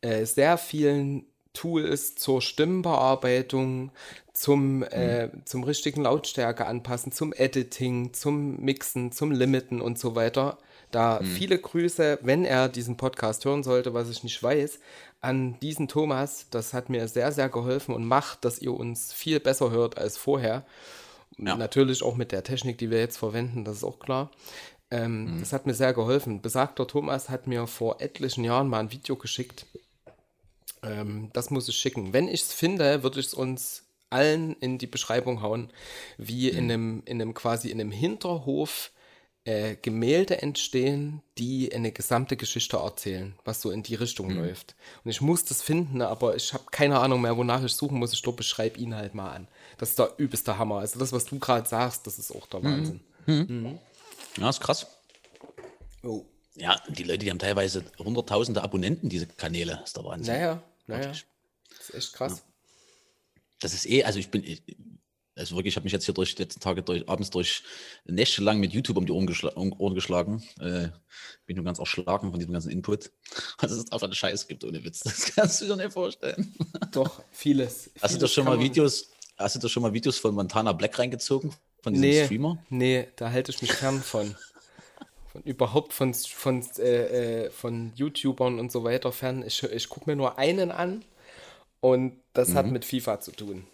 äh, sehr vielen Tools zur Stimmenbearbeitung, zum, mhm. äh, zum richtigen Lautstärke anpassen, zum Editing, zum Mixen, zum Limiten und so weiter. Da mhm. viele Grüße, wenn er diesen Podcast hören sollte, was ich nicht weiß, an diesen Thomas. Das hat mir sehr, sehr geholfen und macht, dass ihr uns viel besser hört als vorher. Ja. Natürlich auch mit der Technik, die wir jetzt verwenden, das ist auch klar. Ähm, mhm. Das hat mir sehr geholfen. Besagter Thomas hat mir vor etlichen Jahren mal ein Video geschickt. Ähm, das muss ich schicken. Wenn ich es finde, würde ich es uns allen in die Beschreibung hauen, wie mhm. in, einem, in einem quasi in einem Hinterhof äh, Gemälde entstehen, die eine gesamte Geschichte erzählen, was so in die Richtung mhm. läuft. Und ich muss das finden, aber ich habe keine Ahnung mehr, wonach ich suchen muss. Ich glaube, beschreib ihn halt mal an. Das ist der übelste Hammer. Also das, was du gerade sagst, das ist auch der mhm. Wahnsinn. Ja, ist krass. Oh. Ja, die Leute, die haben teilweise hunderttausende Abonnenten, diese Kanäle. Das ist der Wahnsinn. Naja, naja. Das ist echt krass. Ja das ist eh, also ich bin, also wirklich, ich habe mich jetzt hier durch die letzten Tage durch, abends durch Nächte lang mit YouTube um die Ohren, geschl um Ohren geschlagen. Äh, bin nur ganz erschlagen von diesem ganzen Input. Was es einfach eine Scheiß gibt, ohne Witz. Das kannst du dir nicht vorstellen. Doch, vieles. Hast vieles du da schon mal Videos, hast du da schon mal Videos von Montana Black reingezogen? Von diesem nee, Streamer? Nee, da halte ich mich fern von. von überhaupt von, von, äh, äh, von YouTubern und so weiter fern. Ich, ich gucke mir nur einen an und das mhm. hat mit FIFA zu tun.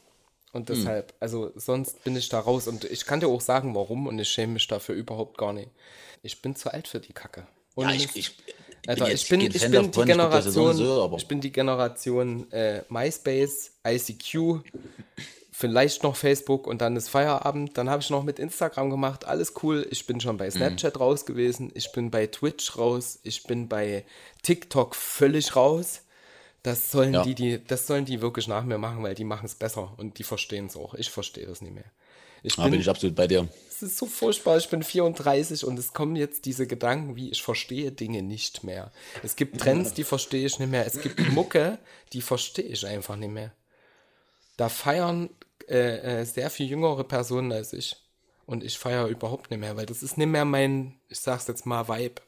Und mhm. deshalb, mhm. also sonst bin ich da raus. Und ich kann dir auch sagen, warum. Und ich schäme mich dafür überhaupt gar nicht. Ich bin zu alt für die Kacke. Und ja, ich, ich, Alter, ich bin, ich bin, die Generation, so, ich bin die Generation äh, MySpace, ICQ, vielleicht noch Facebook und dann ist Feierabend. Dann habe ich noch mit Instagram gemacht, alles cool. Ich bin schon bei mhm. Snapchat mhm. raus gewesen, ich bin bei Twitch raus, ich bin bei TikTok völlig raus. Das sollen ja. die, die, das sollen die wirklich nach mir machen, weil die machen es besser und die verstehen es auch. Ich verstehe das nicht mehr. Ich bin, bin ich absolut bei dir. Es ist so furchtbar. Ich bin 34 und es kommen jetzt diese Gedanken wie, ich verstehe Dinge nicht mehr. Es gibt Trends, die verstehe ich nicht mehr. Es gibt Mucke, die verstehe ich einfach nicht mehr. Da feiern äh, äh, sehr viel jüngere Personen als ich. Und ich feiere überhaupt nicht mehr, weil das ist nicht mehr mein, ich sag's jetzt mal, Vibe.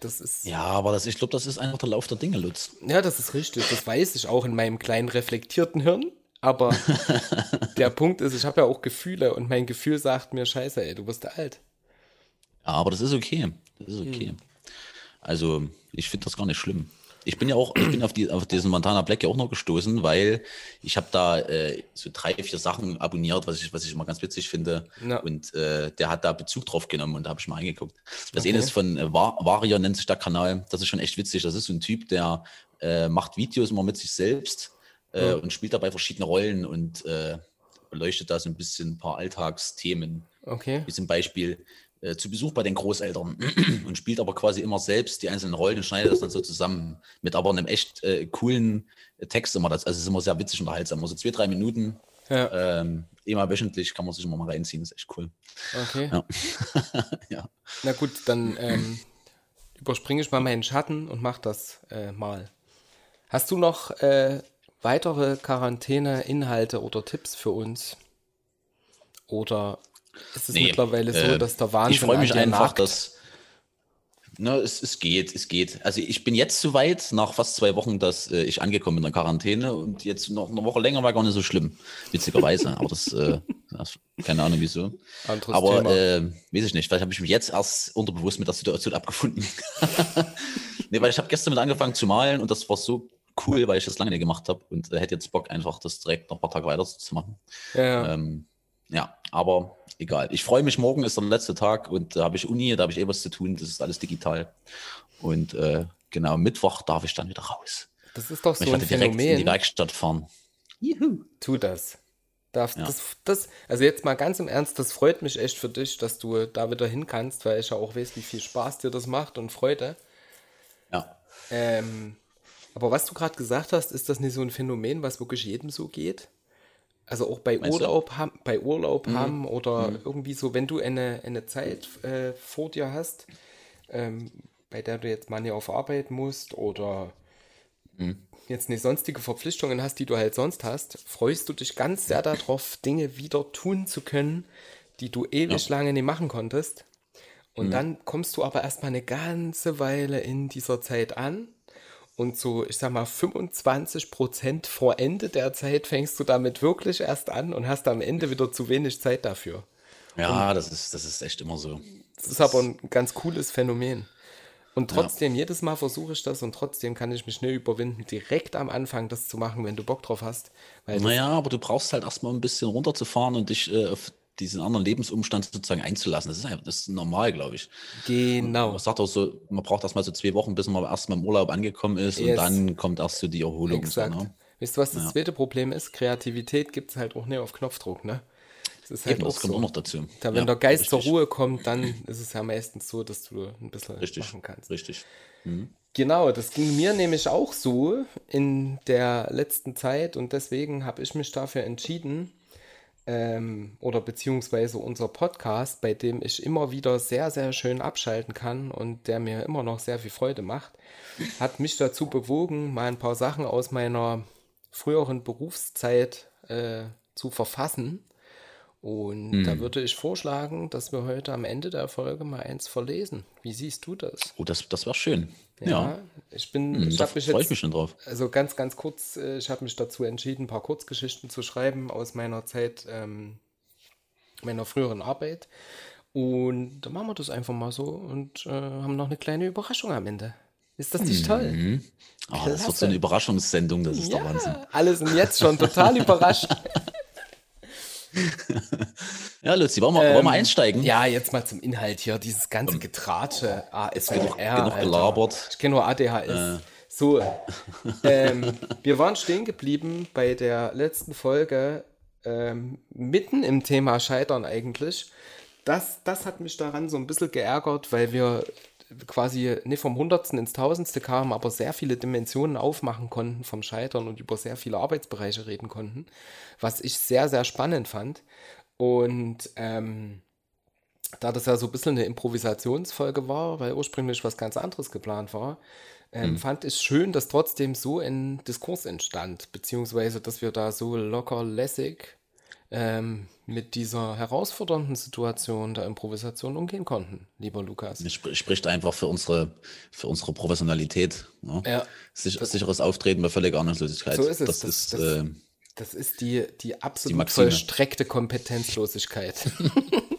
Das ist. Ja, aber das, ich glaube, das ist einfach der Lauf der Dinge, Lutz. Ja, das ist richtig. Das weiß ich auch in meinem kleinen reflektierten Hirn. Aber der Punkt ist, ich habe ja auch Gefühle und mein Gefühl sagt mir, scheiße, ey, du wirst alt. Ja, aber das ist okay. Das ist okay. Hm. Also, ich finde das gar nicht schlimm. Ich bin ja auch, ich bin auf, die, auf diesen Montana Black ja auch noch gestoßen, weil ich habe da äh, so drei, vier Sachen abonniert, was ich, was ich immer ganz witzig finde. Ja. Und äh, der hat da Bezug drauf genommen und da habe ich mal reingeguckt. Das okay. eine ist von äh, Varia, nennt sich der Kanal. Das ist schon echt witzig. Das ist so ein Typ, der äh, macht Videos immer mit sich selbst äh, ja. und spielt dabei verschiedene Rollen und äh, beleuchtet da so ein bisschen ein paar Alltagsthemen. Okay. Wie zum Beispiel, äh, zu Besuch bei den Großeltern und spielt aber quasi immer selbst die einzelnen Rollen und schneidet das dann so zusammen mit aber einem echt äh, coolen Text immer. Das, also es ist immer sehr witzig und unterhaltsam. Also zwei, drei Minuten, ja. ähm, immer wöchentlich kann man sich immer mal reinziehen. Das ist echt cool. Okay. Ja. ja. Na gut, dann ähm, überspringe ich mal meinen Schatten und mache das äh, mal. Hast du noch äh, weitere Quarantäne-Inhalte oder Tipps für uns? Oder ist es nee, mittlerweile so, äh, dass der Wahnsinn Ich freue mich einfach, nagt? dass. Ne, es, es geht, es geht. Also ich bin jetzt so weit, nach fast zwei Wochen, dass äh, ich angekommen bin in der Quarantäne und jetzt noch eine Woche länger war gar nicht so schlimm, witzigerweise. Aber das, äh, das keine Ahnung wieso. Anderes Aber äh, weiß ich nicht, vielleicht habe ich mich jetzt erst unterbewusst mit der Situation abgefunden. nee, weil ich habe gestern mit angefangen zu malen und das war so cool, weil ich das lange nicht gemacht habe und äh, hätte jetzt Bock einfach das direkt noch ein paar Tage weiter zu machen. Ja. Ähm, ja, aber egal. Ich freue mich, morgen ist der letzte Tag und da habe ich Uni, da habe ich eh was zu tun, das ist alles digital. Und äh, genau, Mittwoch darf ich dann wieder raus. Das ist doch so ich ein Phänomen. direkt in die Werkstatt fahren. Juhu. Tu das. Darf, ja. das, das. Also jetzt mal ganz im Ernst, das freut mich echt für dich, dass du da wieder hin kannst, weil ich ja auch weiß, wie viel Spaß dir das macht und Freude. Ja. Ähm, aber was du gerade gesagt hast, ist das nicht so ein Phänomen, was wirklich jedem so geht? Also auch bei Meinst du? Urlaub, haben, bei Urlaub Mhm. haben oder irgendwie so, wenn du eine, eine Zeit äh, vor dir hast, ähm, bei der du jetzt mal nicht auf Arbeit musst oder Mhm. jetzt nicht sonstige Verpflichtungen hast, die du halt sonst hast, freust du dich ganz sehr darauf, Dinge wieder tun zu können, die du ewig lange nicht machen konntest. Mhm. Und dann kommst du aber erstmal eine ganze Weile in dieser Zeit an. Und so, ich sag mal, 25 Prozent vor Ende der Zeit fängst du damit wirklich erst an und hast am Ende wieder zu wenig Zeit dafür. Ja, das ist, das ist echt immer so. Das ist aber ein ganz cooles Phänomen. Und trotzdem, jedes Mal versuche ich das und trotzdem kann ich mich nicht überwinden, direkt am Anfang das zu machen, wenn du Bock drauf hast. Naja, aber du brauchst halt erstmal ein bisschen runterzufahren und dich äh, auf diesen anderen Lebensumstand sozusagen einzulassen. Das ist, einfach, das ist normal, glaube ich. genau. Man sagt auch so, man braucht erstmal so zwei Wochen, bis man erstmal im Urlaub angekommen ist Yes. und dann kommt erst so die Erholung. Exakt. So, ne? Weißt du, was das zweite Problem ist? Kreativität gibt es halt auch nicht auf Knopfdruck, ne? Das ist halt Eben, das auch kommt so. auch noch dazu. Da, wenn Ja, der Geist zur richtig, Ruhe kommt, dann ist es ja meistens so, dass du ein bisschen Richtig, machen kannst. richtig. Genau, das ging mir nämlich auch so in der letzten Zeit und deswegen habe ich mich dafür entschieden, ähm, oder beziehungsweise unser Podcast, bei dem ich immer wieder sehr, sehr schön abschalten kann und der mir immer noch sehr viel Freude macht, hat mich dazu bewogen, mal ein paar Sachen aus meiner früheren Berufszeit äh, zu verfassen. Und da würde ich vorschlagen, dass wir heute am Ende der Folge mal eins verlesen. Wie siehst du das? Oh, das, das wäre schön. Ja, Ja, ich bin, Hm, ich da freue ich jetzt, mich schon drauf. also ganz, ganz kurz, äh, ich habe mich dazu entschieden, ein paar Kurzgeschichten zu schreiben aus meiner Zeit, ähm, meiner früheren Arbeit. Und dann machen wir das einfach mal so und äh, haben noch eine kleine Überraschung am Ende. Ist das nicht toll? Ah, das wird so eine Überraschungssendung, das ist Ja, der Wahnsinn. alle sind jetzt schon total überrascht. Ja, Luzi, wollen wir, wollen wir einsteigen? Ähm, Ja, jetzt mal zum Inhalt hier, dieses ganze Getratsche, ASMR, genug Alter. gelabert. Ich kenne nur ADHS. So, ähm, wir waren stehen geblieben bei der letzten Folge, ähm, mitten im Thema Scheitern eigentlich. Das, das hat mich daran so ein bisschen geärgert, weil wir quasi nicht vom Hundertsten ins Tausendste kamen, aber sehr viele Dimensionen aufmachen konnten vom Scheitern und über sehr viele Arbeitsbereiche reden konnten, was ich sehr, sehr spannend fand. Und ähm, da das ja so ein bisschen eine Improvisationsfolge war, weil ursprünglich was ganz anderes geplant war, ähm, fand ich schön, dass trotzdem so ein Diskurs entstand, beziehungsweise dass wir da so locker lässig ähm, mit dieser herausfordernden Situation der Improvisation umgehen konnten, lieber Lukas. Das spr- spricht einfach für unsere, für unsere Professionalität. Ne? Ja. Sich, sicheres Auftreten bei völliger Ahnungslosigkeit. So ist es. Das, Das- ist, das- äh, Das ist die, die absolut Maxime. vollstreckte Kompetenzlosigkeit.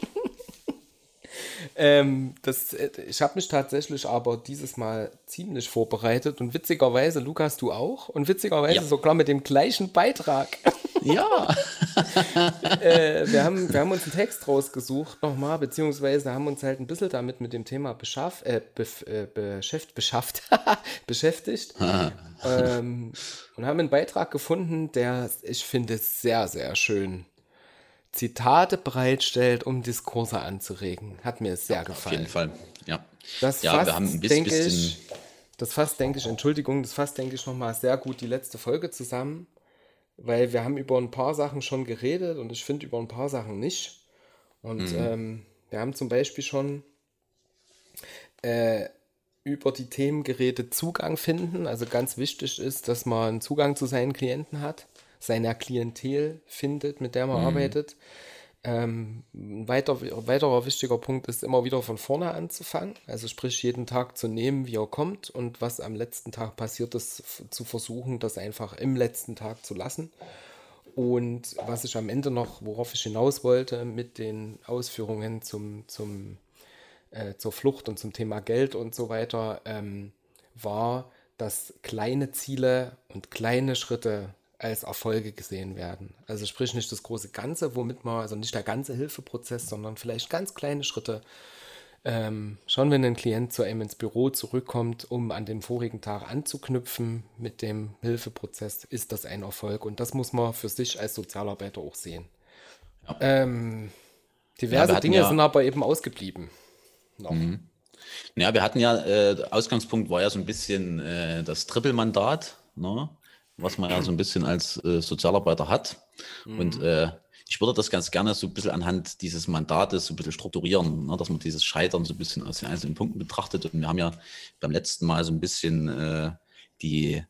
ähm, das, äh, ich habe mich tatsächlich aber dieses Mal ziemlich vorbereitet und witzigerweise, Lukas, du auch und witzigerweise Ja. sogar mit dem gleichen Beitrag. ja, äh, wir, haben, wir haben uns einen Text rausgesucht nochmal, beziehungsweise haben uns halt ein bisschen damit mit dem Thema beschaff, äh, bef, äh, beschäft, beschafft, beschäftigt ähm, und haben einen Beitrag gefunden, der, ich finde, sehr, sehr schön Zitate bereitstellt, um Diskurse anzuregen. Hat mir sehr auf gefallen. jeden Fall. Ja, Das ja fasst, wir haben ein bisschen, denke bisschen ich, das fasst, denke ich, Entschuldigung, das fasst, denke ich, nochmal sehr gut die letzte Folge zusammen, weil wir haben über ein paar Sachen schon geredet und ich finde über ein paar Sachen nicht. Und Mhm. ähm, wir haben zum Beispiel schon äh, über die Themen geredet, Zugang finden. Also ganz wichtig ist, dass man Zugang zu seinen Klienten hat, seiner Klientel findet, mit der man arbeitet. Ähm, ein weiter, weiterer wichtiger Punkt ist immer wieder von vorne anzufangen, also sprich jeden Tag zu nehmen, wie er kommt und was am letzten Tag passiert ist, zu versuchen, das einfach im letzten Tag zu lassen. Und was ich am Ende noch, worauf ich hinaus wollte mit den Ausführungen zum, zum, äh, zur Flucht und zum Thema Geld und so weiter, ähm, war, dass kleine Ziele und kleine Schritte als Erfolge gesehen werden. Also sprich nicht das große Ganze, womit man, also nicht der ganze Hilfeprozess, sondern vielleicht ganz kleine Schritte. Ähm, schon wenn ein Klient zu einem ins Büro zurückkommt, um an den vorigen Tag anzuknüpfen mit dem Hilfeprozess, ist das ein Erfolg. Und das muss man für sich als Sozialarbeiter auch sehen. Ähm, diverse hatten Dinge ja- sind aber eben ausgeblieben. Noch. Ja, wir hatten ja, äh, Ausgangspunkt war ja so ein bisschen äh, das Trippelmandat, ne? Was man ja so ein bisschen als äh, Sozialarbeiter hat. Mhm. Und äh, ich würde das ganz gerne so ein bisschen anhand dieses Mandates so ein bisschen strukturieren, ne? dass man dieses Scheitern so ein bisschen aus den einzelnen Punkten betrachtet. Und wir haben ja beim letzten Mal so ein bisschen äh, die,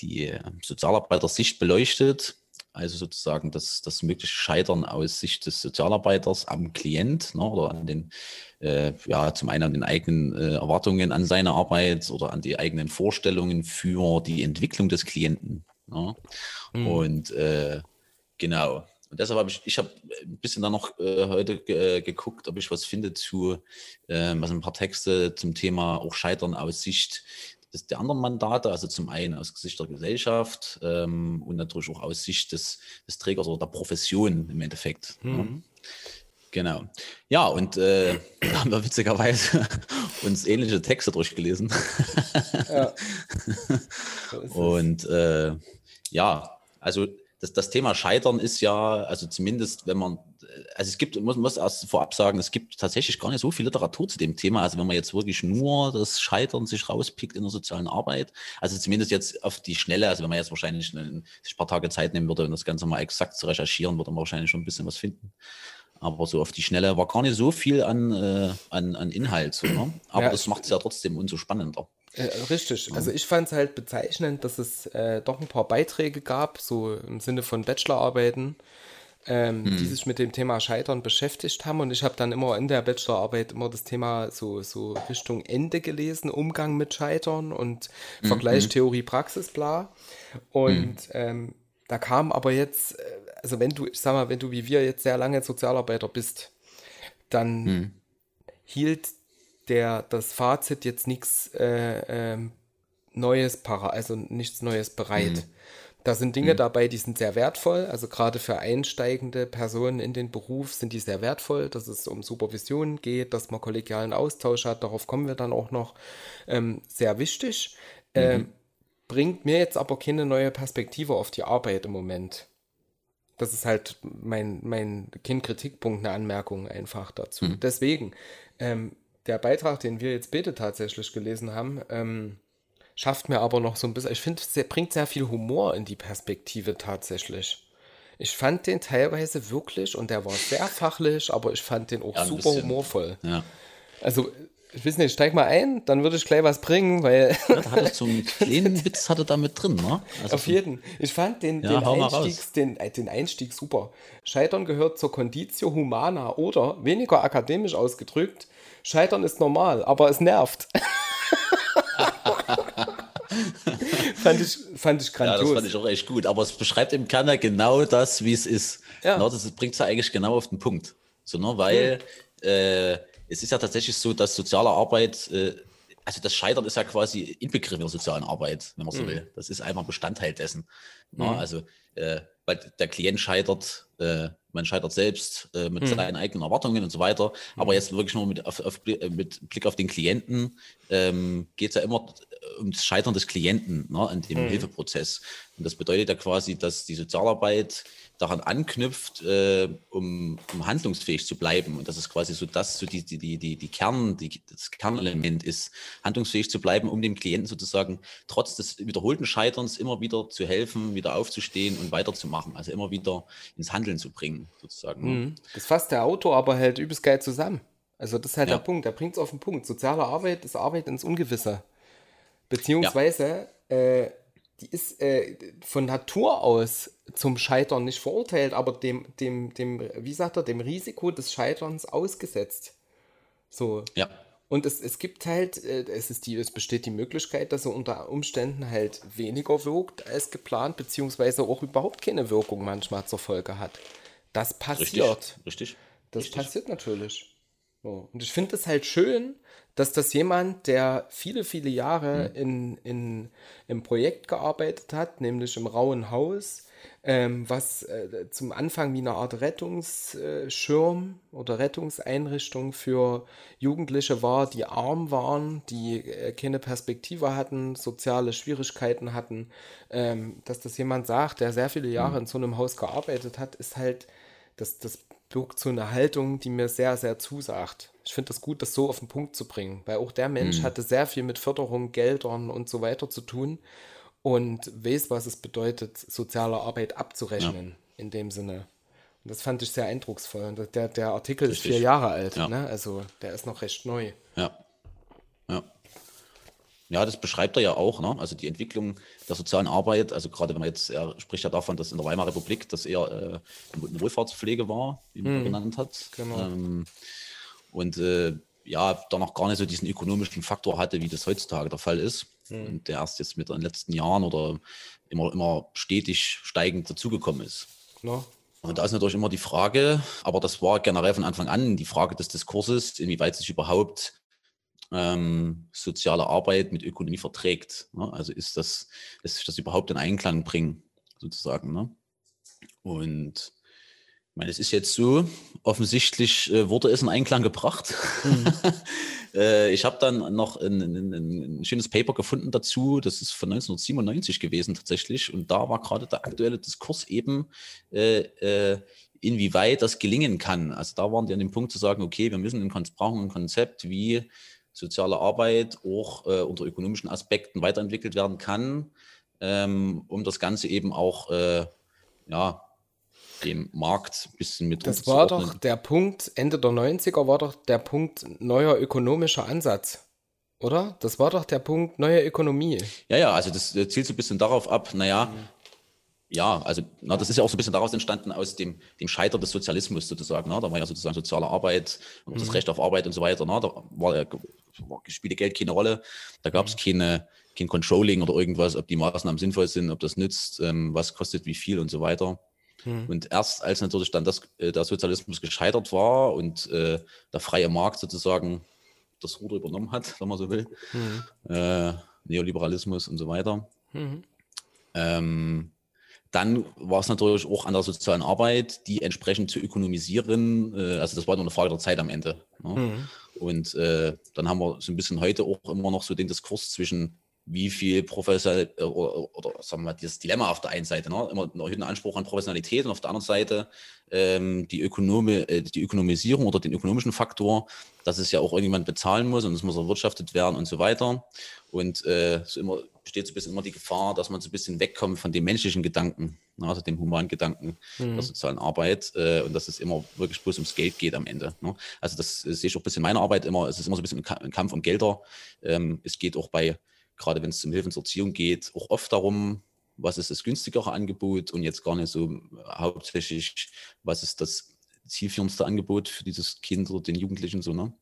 die Sozialarbeiter-Sicht beleuchtet also sozusagen das, das mögliche Scheitern aus Sicht des Sozialarbeiters am Klient ne, oder an den, äh, ja, zum einen an den eigenen äh, Erwartungen an seine Arbeit oder an die eigenen Vorstellungen für die Entwicklung des Klienten. Ne? Mhm. Und äh, genau. Und deshalb habe ich, ich habe ein bisschen dann noch äh, heute äh, geguckt, ob ich was finde zu, was ein paar Texte zum Thema auch Scheitern aus Sicht des, der anderen Mandate, also zum einen aus Sicht der Gesellschaft ähm, und natürlich auch aus Sicht des, des Trägers oder der Profession im Endeffekt. Ne? Mhm. Ja. Genau. Ja, und äh, da haben wir witzigerweise uns ähnliche Texte durchgelesen. Ja. und äh, ja, also das, das Thema Scheitern ist ja, also zumindest wenn man also es gibt, muss, muss erst vorab sagen, es gibt tatsächlich gar nicht so viel Literatur zu dem Thema. Also wenn man jetzt wirklich nur das Scheitern sich rauspickt in der sozialen Arbeit, also zumindest jetzt auf die Schnelle, also wenn man jetzt wahrscheinlich ein, paar Tage Zeit nehmen würde, um das Ganze mal exakt zu recherchieren, würde man wahrscheinlich schon ein bisschen was finden. Aber so auf die Schnelle war gar nicht so viel an, äh, an, an Inhalt. So, ne? Aber ja, das macht es ja trotzdem umso spannender. Äh, richtig. Also ich fand es halt bezeichnend, dass es äh, doch ein paar Beiträge gab, so im Sinne von Bachelorarbeiten, ähm, hm. die sich mit dem Thema Scheitern beschäftigt haben. Und ich habe dann immer in der Bachelorarbeit immer das Thema so, so Richtung Ende gelesen, Umgang mit Scheitern und hm. Vergleich hm. Theorie, Praxis, bla. Und hm. ähm, da kam aber jetzt, äh, also wenn du, ich sag mal, wenn du wie wir jetzt sehr lange Sozialarbeiter bist, dann hm. hielt der, das Fazit jetzt nichts äh, äh, Neues para, also nichts Neues bereit. Hm. Da sind Dinge mhm. dabei, die sind sehr wertvoll. Also gerade für einsteigende Personen in den Beruf sind die sehr wertvoll, dass es um Supervision geht, dass man kollegialen Austausch hat. Darauf kommen wir dann auch noch. Ähm, sehr wichtig. Mhm. Ähm, bringt mir jetzt aber keine neue Perspektive auf die Arbeit im Moment. Das ist halt mein, mein Kind-Kritikpunkt, eine Anmerkung einfach dazu. Mhm. Deswegen, ähm, der Beitrag, den wir jetzt bitte tatsächlich gelesen haben, ähm, schafft mir aber noch so ein bisschen, ich finde, es bringt sehr viel Humor in die Perspektive tatsächlich. Ich fand den teilweise wirklich, und der war sehr fachlich, aber ich fand den auch ja, super bisschen. humorvoll. Ja. Also, ich weiß nicht, steig mal ein, dann würde ich gleich was bringen, weil. Ja, da hat so einen kleinen Witz hatte da mit drin, ne? Also Auf jeden. Ich fand den, ja, den, Einstieg, den, äh, den Einstieg super. Scheitern gehört zur Conditio Humana oder, weniger akademisch ausgedrückt, Scheitern ist normal, aber es nervt. fand, ich, fand ich grandios. Ja, das fand ich auch echt gut. Aber es beschreibt im Kern ja genau das, wie es ist. Ja. Das bringt es ja eigentlich genau auf den Punkt. So, ne? Weil mhm. äh, es ist ja tatsächlich so, dass soziale Arbeit, äh, also das Scheitern ist ja quasi Inbegriff der sozialen Arbeit, wenn man so mhm. will. Das ist einfach Bestandteil dessen. Mhm. Also, äh, weil der Klient scheitert, äh, man scheitert selbst äh, mit mhm. seinen eigenen Erwartungen und so weiter. Aber mhm. jetzt wirklich nur mit, auf, auf, mit Blick auf den Klienten ähm, geht es ja immer ums Scheitern des Klienten ne, in dem mhm. Hilfeprozess. Und das bedeutet ja quasi, dass die Sozialarbeit daran anknüpft, äh, um, um, handlungsfähig zu bleiben. Und das ist quasi so das, so die, die, die, die Kern, die, das Kernelement ist, handlungsfähig zu bleiben, um dem Klienten sozusagen trotz des wiederholten Scheiterns immer wieder zu helfen, wieder aufzustehen und weiterzumachen. Also immer wieder ins Handeln zu bringen, sozusagen. Mhm. Das fasst der Autor aber halt übelst geil zusammen. Also das ist halt ja. der Punkt, der bringt es auf den Punkt. Soziale Arbeit ist Arbeit ins Ungewisse. Beziehungsweise, ja. äh, die ist äh, von Natur aus zum Scheitern nicht verurteilt, aber dem, dem, dem, wie sagt er, dem Risiko des Scheiterns ausgesetzt. So. Ja. Und es, es gibt halt, äh, es, ist die, es besteht die Möglichkeit, dass er unter Umständen halt weniger wirkt als geplant, beziehungsweise auch überhaupt keine Wirkung manchmal zur Folge hat. Das passiert. Richtig. Richtig. Das Richtig. passiert natürlich. So. Und ich finde es halt schön, dass das jemand, der viele, viele Jahre mhm. in, in, im Projekt gearbeitet hat, nämlich im Rauen Haus, ähm, was äh, zum Anfang wie eine Art Rettungsschirm oder Rettungseinrichtung für Jugendliche war, die arm waren, die äh, keine Perspektive hatten, soziale Schwierigkeiten hatten. Ähm, dass das jemand sagt, der sehr viele Jahre mhm. in so einem Haus gearbeitet hat, ist halt, das, das birgt so eine Haltung, die mir sehr, sehr zusagt. Ich finde das gut, das so auf den Punkt zu bringen, weil auch der Mensch mhm. hatte sehr viel mit Förderung, Geldern und so weiter zu tun und weiß, was es bedeutet, soziale Arbeit abzurechnen ja. in dem Sinne. Und das fand ich sehr eindrucksvoll. Und der, der Artikel Richtig. ist vier Jahre alt, ja. ne? also der ist noch recht neu. Ja. Das beschreibt er ja auch, ne? Also die Entwicklung der sozialen Arbeit, also gerade wenn man jetzt, er spricht ja davon, dass in der Weimarer Republik das eher äh, eine Wohlfahrtspflege war, wie man hm. genannt hat. Genau. Ähm, und äh, ja, da noch gar nicht so diesen ökonomischen Faktor hatte, wie das heutzutage der Fall ist. Hm. Und der erst jetzt mit den letzten Jahren oder immer, immer stetig steigend dazugekommen ist. Klar. Und da ist natürlich immer die Frage, aber das war generell von Anfang an die Frage des Diskurses, inwieweit sich überhaupt ähm, soziale Arbeit mit Ökonomie verträgt. Ne? Also ist das, lässt sich das überhaupt in Einklang bringen, sozusagen. Ne? Und ich meine, es ist jetzt so, offensichtlich äh, wurde es in Einklang gebracht. Mhm. äh, ich habe dann noch ein, ein, ein, schönes Paper gefunden dazu, das ist von 1997 gewesen tatsächlich. Und da war gerade der aktuelle Diskurs eben, äh, äh, inwieweit das gelingen kann. Also da waren die an dem Punkt zu sagen, okay, wir müssen ein, brauchen ein Konzept, wie soziale Arbeit auch äh, unter ökonomischen Aspekten weiterentwickelt werden kann, ähm, um das Ganze eben auch äh, ja, dem Markt ein bisschen mit Das war doch der Punkt, Ende der 90er war doch der Punkt neuer ökonomischer Ansatz. Oder? Das war doch der Punkt neue Ökonomie. Ja, ja, also das zielt so ein bisschen darauf ab, naja, mhm. Ja, also na, das ist ja auch so ein bisschen daraus entstanden aus dem, dem Scheitern des Sozialismus sozusagen. Na? Da war ja sozusagen soziale Arbeit und mhm. das Recht auf Arbeit und so weiter. Na? Da war, ja, spielte Geld keine Rolle. Da gab es mhm. keine, kein Controlling oder irgendwas, ob die Maßnahmen sinnvoll sind, ob das nützt, ähm, was kostet wie viel und so weiter. Mhm. Und erst als natürlich dann das, äh, der Sozialismus gescheitert war und äh, der freie Markt sozusagen das Ruder übernommen hat, wenn man so will, mhm. äh, Neoliberalismus und so weiter, mhm. ähm, dann war es natürlich auch an der sozialen Arbeit, die entsprechend zu ökonomisieren. Äh, also das war nur eine Frage der Zeit am Ende. Ne? Mhm. Und äh, dann haben wir so ein bisschen heute auch immer noch so den Diskurs zwischen wie viel professionell äh, oder, oder, sagen wir mal, dieses Dilemma auf der einen Seite, ne? immer einen erhöhten Anspruch an Professionalität und auf der anderen Seite ähm, die, Ökonome, äh, die Ökonomisierung oder den ökonomischen Faktor, dass es ja auch irgendjemand bezahlen muss und es muss erwirtschaftet werden und so weiter. Und äh, so immer besteht so ein bisschen immer die Gefahr, dass man so ein bisschen wegkommt von dem menschlichen Gedanken, ne? also dem humanen Gedanken mhm. der sozialen Arbeit äh, und dass es immer wirklich bloß ums Geld geht am Ende. Ne? Also das, das sehe ich auch ein bisschen in meiner Arbeit immer, es ist immer so ein bisschen ein Kampf um Gelder. Ähm, es geht auch bei gerade wenn es um Hilfe zur Erziehung geht, auch oft darum, was ist das günstigere Angebot und jetzt gar nicht so äh, hauptsächlich, was ist das zielführendste Angebot für dieses Kind oder den Jugendlichen so. Ne?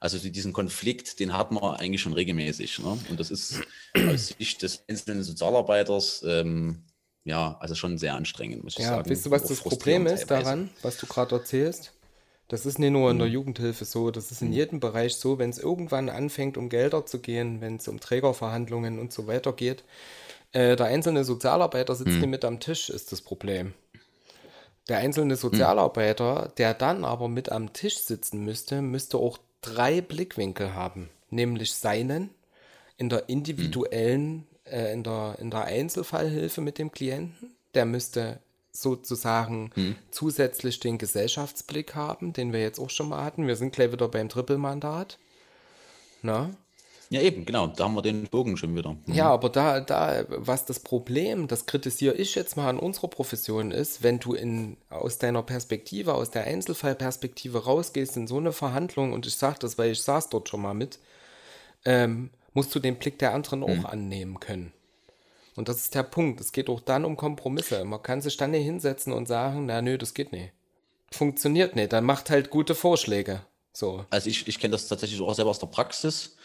Also diesen Konflikt, den hat man eigentlich schon regelmäßig. Ne? Und das ist aus Sicht des einzelnen Sozialarbeiters ähm, ja, also schon sehr anstrengend, muss ich ja, sagen. Weißt du, was das Problem ist daran, was du gerade erzählst? Das ist nicht nur in der mhm. Jugendhilfe so, das ist in mhm. jedem Bereich so, wenn es irgendwann anfängt, um Gelder zu gehen, wenn es um Trägerverhandlungen und so weiter geht. Äh, der einzelne Sozialarbeiter sitzt mhm. nicht mit am Tisch, ist das Problem. Der einzelne Sozialarbeiter, der dann aber mit am Tisch sitzen müsste, müsste auch drei Blickwinkel haben. Nämlich seinen, in der individuellen, äh, in, der, in der Einzelfallhilfe mit dem Klienten. Der müsste sozusagen hm. zusätzlich den Gesellschaftsblick haben, den wir jetzt auch schon mal hatten. Wir sind gleich wieder beim Trippelmandat. Na? Ja, eben, genau. Da haben wir den Bogen schon wieder. Mhm. Ja, aber da, da, was das Problem, das kritisiere ich jetzt mal an unserer Profession ist, wenn du in, aus deiner Perspektive, aus der Einzelfallperspektive rausgehst in so eine Verhandlung, und ich sage das, weil ich saß dort schon mal mit, ähm, musst du den Blick der anderen mhm. auch annehmen können. Und das ist der Punkt. Es geht auch dann um Kompromisse. Man kann sich dann nicht hinsetzen und sagen, na nö, das geht nicht. Funktioniert nicht. Dann macht halt gute Vorschläge. So. Also ich, ich kenne das tatsächlich auch selber aus der Praxis.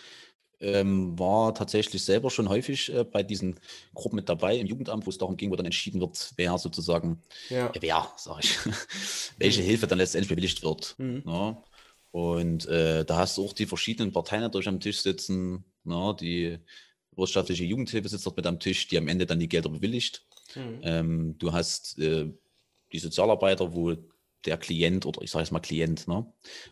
Ähm, war tatsächlich selber schon häufig äh, bei diesen Gruppen mit dabei im Jugendamt, wo es darum ging, wo dann entschieden wird, wer sozusagen, ja. äh, wer, sag ich, welche Hilfe dann letztendlich bewilligt wird. Mhm. Ja. Und äh, da hast du auch die verschiedenen Parteien natürlich am Tisch sitzen, na, die wirtschaftliche Jugendhilfe sitzt dort mit am Tisch, die am Ende dann die Gelder bewilligt. Mhm. Ähm, du hast äh, die Sozialarbeiter, wo der Klient oder ich sage jetzt mal Klient, ne,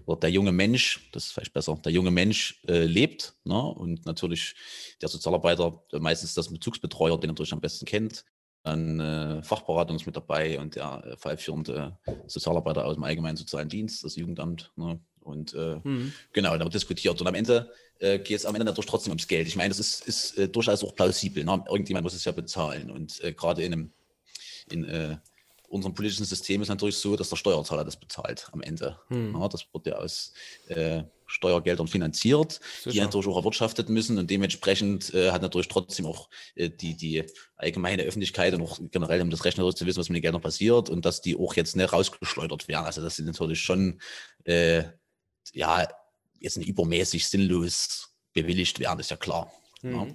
oder der junge Mensch, das ist vielleicht besser, der junge Mensch äh, lebt ne, und natürlich der Sozialarbeiter meistens das Bezugsbetreuer, den er natürlich am besten kennt, dann äh, Fachberatung ist mit dabei und der äh, fallführende Sozialarbeiter aus dem Allgemeinen Sozialen Dienst, das Jugendamt. Ne? Und äh, mhm. genau, da wird diskutiert. Und am Ende äh, geht es am Ende natürlich trotzdem ums Geld. Ich meine, das ist, ist äh, durchaus auch plausibel. Ne? Irgendjemand muss es ja bezahlen. Und äh, gerade in einem in äh, unserem politischen System ist natürlich so, dass der Steuerzahler das bezahlt am Ende. Hm. Ja, das wird ja aus äh, Steuergeldern finanziert, Sicher. die natürlich auch erwirtschaftet müssen und dementsprechend äh, hat natürlich trotzdem auch äh, die, die allgemeine Öffentlichkeit und auch generell um das Recht zu wissen, was mit den Geldern passiert und dass die auch jetzt nicht rausgeschleudert werden. Also das sind natürlich schon äh, ja jetzt nicht übermäßig sinnlos bewilligt werden, ist ja klar. Hm. Ja.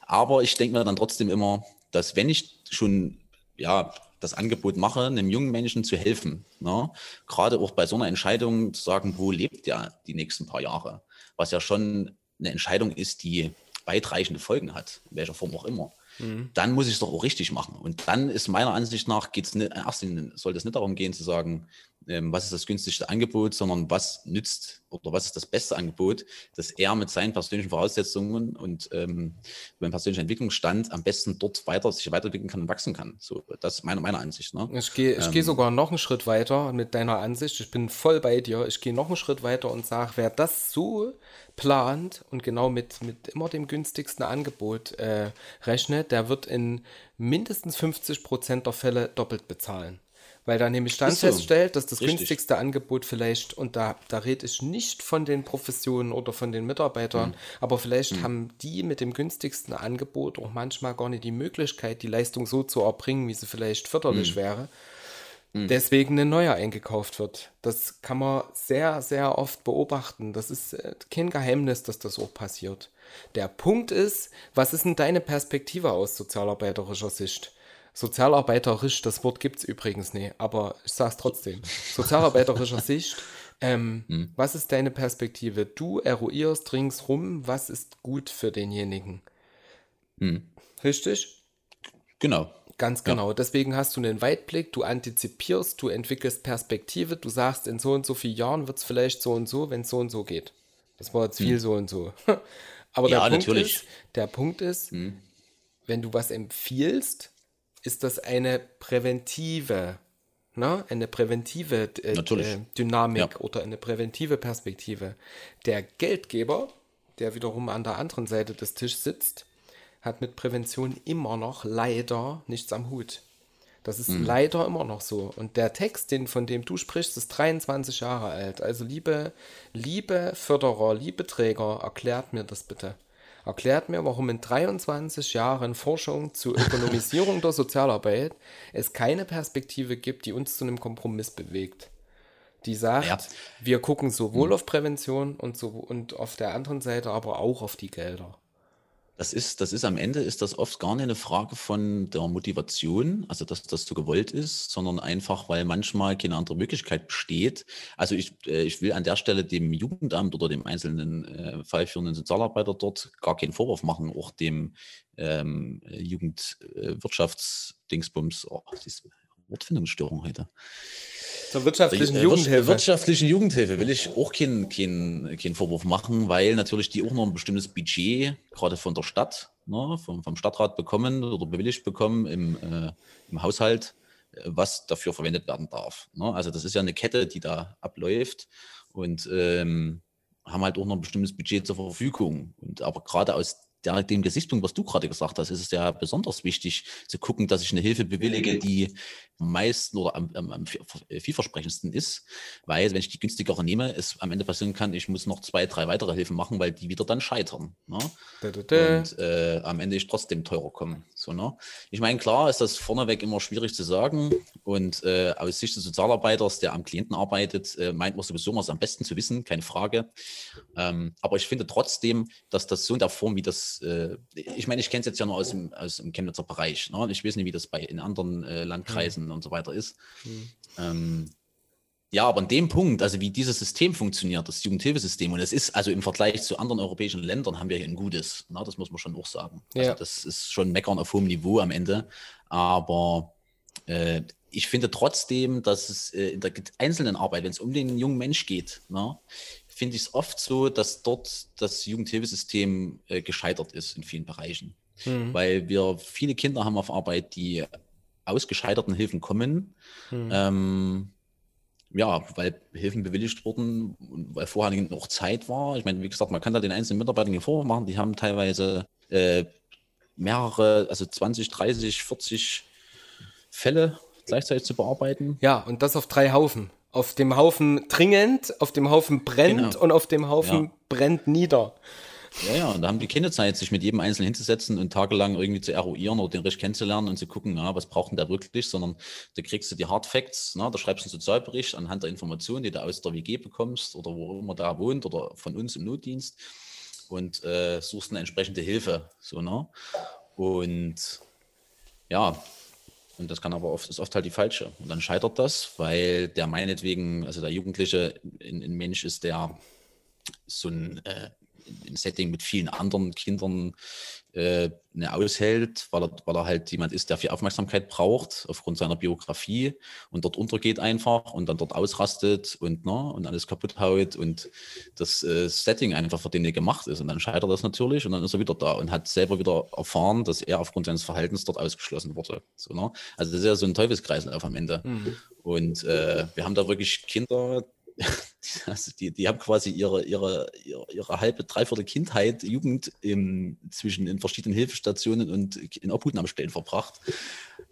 Aber ich denke mir dann trotzdem immer, dass wenn ich schon ja, das Angebot mache, einem jungen Menschen zu helfen. Ne? Gerade auch bei so einer Entscheidung zu sagen, wo lebt der die nächsten paar Jahre? Was ja schon eine Entscheidung ist, die weitreichende Folgen hat, in welcher Form auch immer. Mhm. Dann muss ich es doch auch richtig machen. Und dann ist meiner Ansicht nach, geht's nicht, erst sollte es nicht darum gehen zu sagen, ähm, was ist das günstigste Angebot, sondern was nützt oder was ist das beste Angebot, dass er mit seinen persönlichen Voraussetzungen und ähm, meinem persönlichen Entwicklungsstand am besten dort weiter sich weiterentwickeln kann und wachsen kann. So, das ist meine, meine Ansicht. Ne? Ich gehe ich ähm, geh sogar noch einen Schritt weiter mit deiner Ansicht. Ich bin voll bei dir. Ich gehe noch einen Schritt weiter und sage, wer das so plant und genau mit, mit immer dem günstigsten Angebot äh, rechnet, der wird in mindestens 50 Prozent der Fälle doppelt bezahlen weil da nämlich dann so. feststellt, dass das Richtig. günstigste Angebot vielleicht, und da, da rede ich nicht von den Professionen oder von den Mitarbeitern, mhm. aber vielleicht mhm. haben die mit dem günstigsten Angebot auch manchmal gar nicht die Möglichkeit, die Leistung so zu erbringen, wie sie vielleicht förderlich mhm. wäre. Mhm. Deswegen ein neuer eingekauft wird. Das kann man sehr, sehr oft beobachten. Das ist äh, kein Geheimnis, dass das auch passiert. Der Punkt ist, was ist denn deine Perspektive aus sozialarbeiterischer Sicht? Sozialarbeiterisch, das Wort gibt es übrigens nicht, aber ich sage es trotzdem. Sozialarbeiterischer Sicht, ähm, hm. was ist deine Perspektive? Du eruierst ringsrum, was ist gut für denjenigen. Hm. Richtig? Genau. Ganz genau. Ja. Deswegen hast du einen Weitblick, du antizipierst, du entwickelst Perspektive, du sagst, in so und so vielen Jahren wird es vielleicht so und so, wenn es so und so geht. Das war jetzt viel hm. so und so. Aber ja, der, Punkt natürlich. Ist, der Punkt ist, hm. wenn du was empfiehlst, ist das eine präventive, ne? eine präventive äh, äh, Dynamik ja. oder eine präventive Perspektive. Der Geldgeber, der wiederum an der anderen Seite des Tisches sitzt, hat mit Prävention immer noch leider nichts am Hut. Das ist mhm. leider immer noch so. Und der Text, den, von dem du sprichst, ist 23 Jahre alt. Also liebe, liebe Förderer, liebe Träger, erklärt mir das bitte. Erklärt mir, warum in 23 Jahren Forschung zur Ökonomisierung der Sozialarbeit es keine Perspektive gibt, die uns zu einem Kompromiss bewegt. Die sagt, ja. wir gucken sowohl mhm. auf Prävention und, so, und auf der anderen Seite aber auch auf die Gelder. Das ist, das ist am Ende ist das oft gar nicht eine Frage von der Motivation, also dass das so gewollt ist, sondern einfach, weil manchmal keine andere Möglichkeit besteht. Also ich, äh, ich will an der Stelle dem Jugendamt oder dem einzelnen äh, fallführenden Sozialarbeiter dort gar keinen Vorwurf machen, auch dem ähm, Jugendwirtschaftsdingsbums. Oh, Wortfindungsstörung heute. Zur wirtschaftlichen äh, Jugendhilfe. Wirtschaftlichen Jugendhilfe will ich auch keinen kein, kein Vorwurf machen, weil natürlich die auch noch ein bestimmtes Budget, gerade von der Stadt, ne, vom, vom Stadtrat bekommen oder bewilligt bekommen im, äh, im Haushalt, äh, was dafür verwendet werden darf. Ne? Also das ist ja eine Kette, die da abläuft und ähm, haben halt auch noch ein bestimmtes Budget zur Verfügung. Und aber gerade aus der, dem Gesichtspunkt, was du gerade gesagt hast, ist es ja besonders wichtig zu gucken, dass ich eine Hilfe bewillige, die am meisten oder am, am, am vielversprechendsten ist, weil wenn ich die günstigere nehme, es am Ende passieren kann, ich muss noch zwei, drei weitere Hilfen machen, weil die wieder dann scheitern. Ne? Da, da, da. Und äh, am Ende ich trotzdem teurer komme. So, ne? Ich meine, klar ist das vorneweg immer schwierig zu sagen und äh, aus Sicht des Sozialarbeiters, der am Klienten arbeitet, äh, meint man sowieso immer es am besten zu wissen, keine Frage. Ähm, aber ich finde trotzdem, dass das so in der Form, wie das, äh, ich meine, ich kenne es jetzt ja nur aus dem, aus dem Chemnitzer Bereich. Ne? Ich weiß nicht, wie das bei in anderen äh, Landkreisen mhm und so weiter ist. Mhm. Ähm, ja, aber an dem Punkt, also wie dieses System funktioniert, das Jugendhilfesystem, und es ist also im Vergleich zu anderen europäischen Ländern haben wir hier ein gutes, na, das muss man schon auch sagen. Also ja. Also das ist schon Meckern auf hohem Niveau am Ende. Aber äh, ich finde trotzdem, dass es äh, in der einzelnen Arbeit, wenn es um den jungen Mensch geht, na, finde ich es oft so, dass dort das Jugendhilfesystem äh, gescheitert ist in vielen Bereichen. mhm. weil wir viele Kinder haben auf Arbeit, die aus gescheiterten Hilfen kommen. Mhm. Ähm, ja, weil Hilfen bewilligt wurden, weil vorher noch Zeit war. Ich meine, wie gesagt, man kann da den einzelnen Mitarbeitern den Vorwurf machen, die haben teilweise äh, mehrere, also 20, 30, 40 Fälle gleichzeitig zu bearbeiten. Ja, und das auf drei Haufen. Auf dem Haufen dringend, auf dem Haufen brennt genau. und auf dem Haufen ja. brennt nieder. Ja, ja, und da haben die keine Zeit, sich mit jedem Einzelnen hinzusetzen und tagelang irgendwie zu eruieren oder den richtig kennenzulernen und zu gucken, ja, was braucht denn der wirklich, sondern da kriegst du die Hard Facts, na, da schreibst du einen Sozialbericht anhand der Informationen, die du aus der WG bekommst oder wo immer da wohnt oder von uns im Notdienst und äh, suchst eine entsprechende Hilfe. So, ne? Und ja, und das kann aber oft, ist oft halt die falsche. Und dann scheitert das, weil der meinetwegen, also der Jugendliche ein, Mensch ist, der so ein äh, ein Setting mit vielen anderen Kindern äh, ne, aushält, weil er, weil er halt jemand ist, der viel Aufmerksamkeit braucht aufgrund seiner Biografie und dort untergeht einfach und dann dort ausrastet und, ne, und alles kaputt haut und das äh, Setting einfach für den nicht gemacht ist. Und dann scheitert das natürlich und dann ist er wieder da und hat selber wieder erfahren, dass er aufgrund seines Verhaltens dort ausgeschlossen wurde. So, ne? Also das ist ja so ein Teufelskreislauf am Ende. Mhm. Und äh, wir haben da wirklich Kinder, also die, die haben quasi ihre, ihre, ihre, ihre halbe, dreiviertel Kindheit, Jugend im, zwischen in verschiedenen Hilfestationen und in Obhutenamstellen verbracht,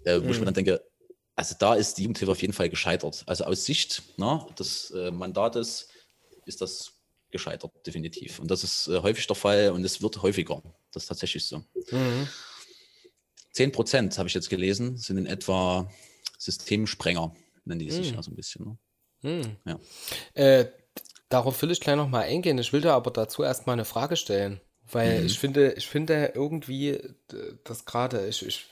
äh, wo mhm. ich mir mhm. dann denke, also da ist die Jugendhilfe auf jeden Fall gescheitert. Also aus Sicht na, ne, des äh, Mandates ist das gescheitert, definitiv. Und das ist äh, häufig der Fall und es wird häufiger. Das ist tatsächlich so. Mhm. 10 Prozent, habe ich jetzt gelesen, sind in etwa Systemsprenger, nennen die sich mhm. ja so ein bisschen. Ne? Hm. Ja. Äh, darauf will ich gleich nochmal eingehen. Ich will dir aber dazu erstmal eine Frage stellen. Weil mhm. ich finde, ich finde irgendwie, das gerade, ich, ich,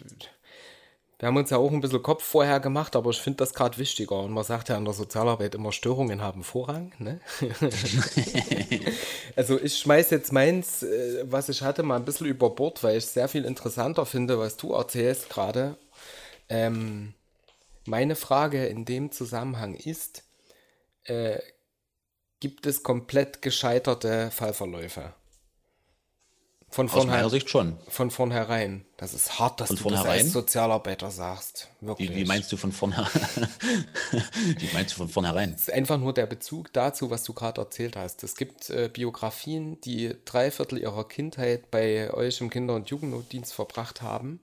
wir haben uns ja auch ein bisschen Kopf vorher gemacht, aber ich finde das gerade wichtiger. Und man sagt ja in der Sozialarbeit immer, Störungen haben Vorrang. Ne? also ich schmeiße jetzt meins, äh, was ich hatte, mal ein bisschen über Bord, weil ich sehr viel interessanter finde, was du erzählst gerade. Ähm, meine Frage in dem Zusammenhang ist, äh, gibt es komplett gescheiterte Fallverläufe. Von Aus meiner Sicht schon. Von vornherein. Das ist hart, dass von du das als Sozialarbeiter sagst. Wirklich. Wie, wie meinst du von vornherein? wie meinst du von vornherein? Es ist einfach nur der Bezug dazu, was du gerade erzählt hast. Es gibt äh, Biografien, die drei Viertel ihrer Kindheit bei euch im Kinder- und Jugendnotdienst verbracht haben,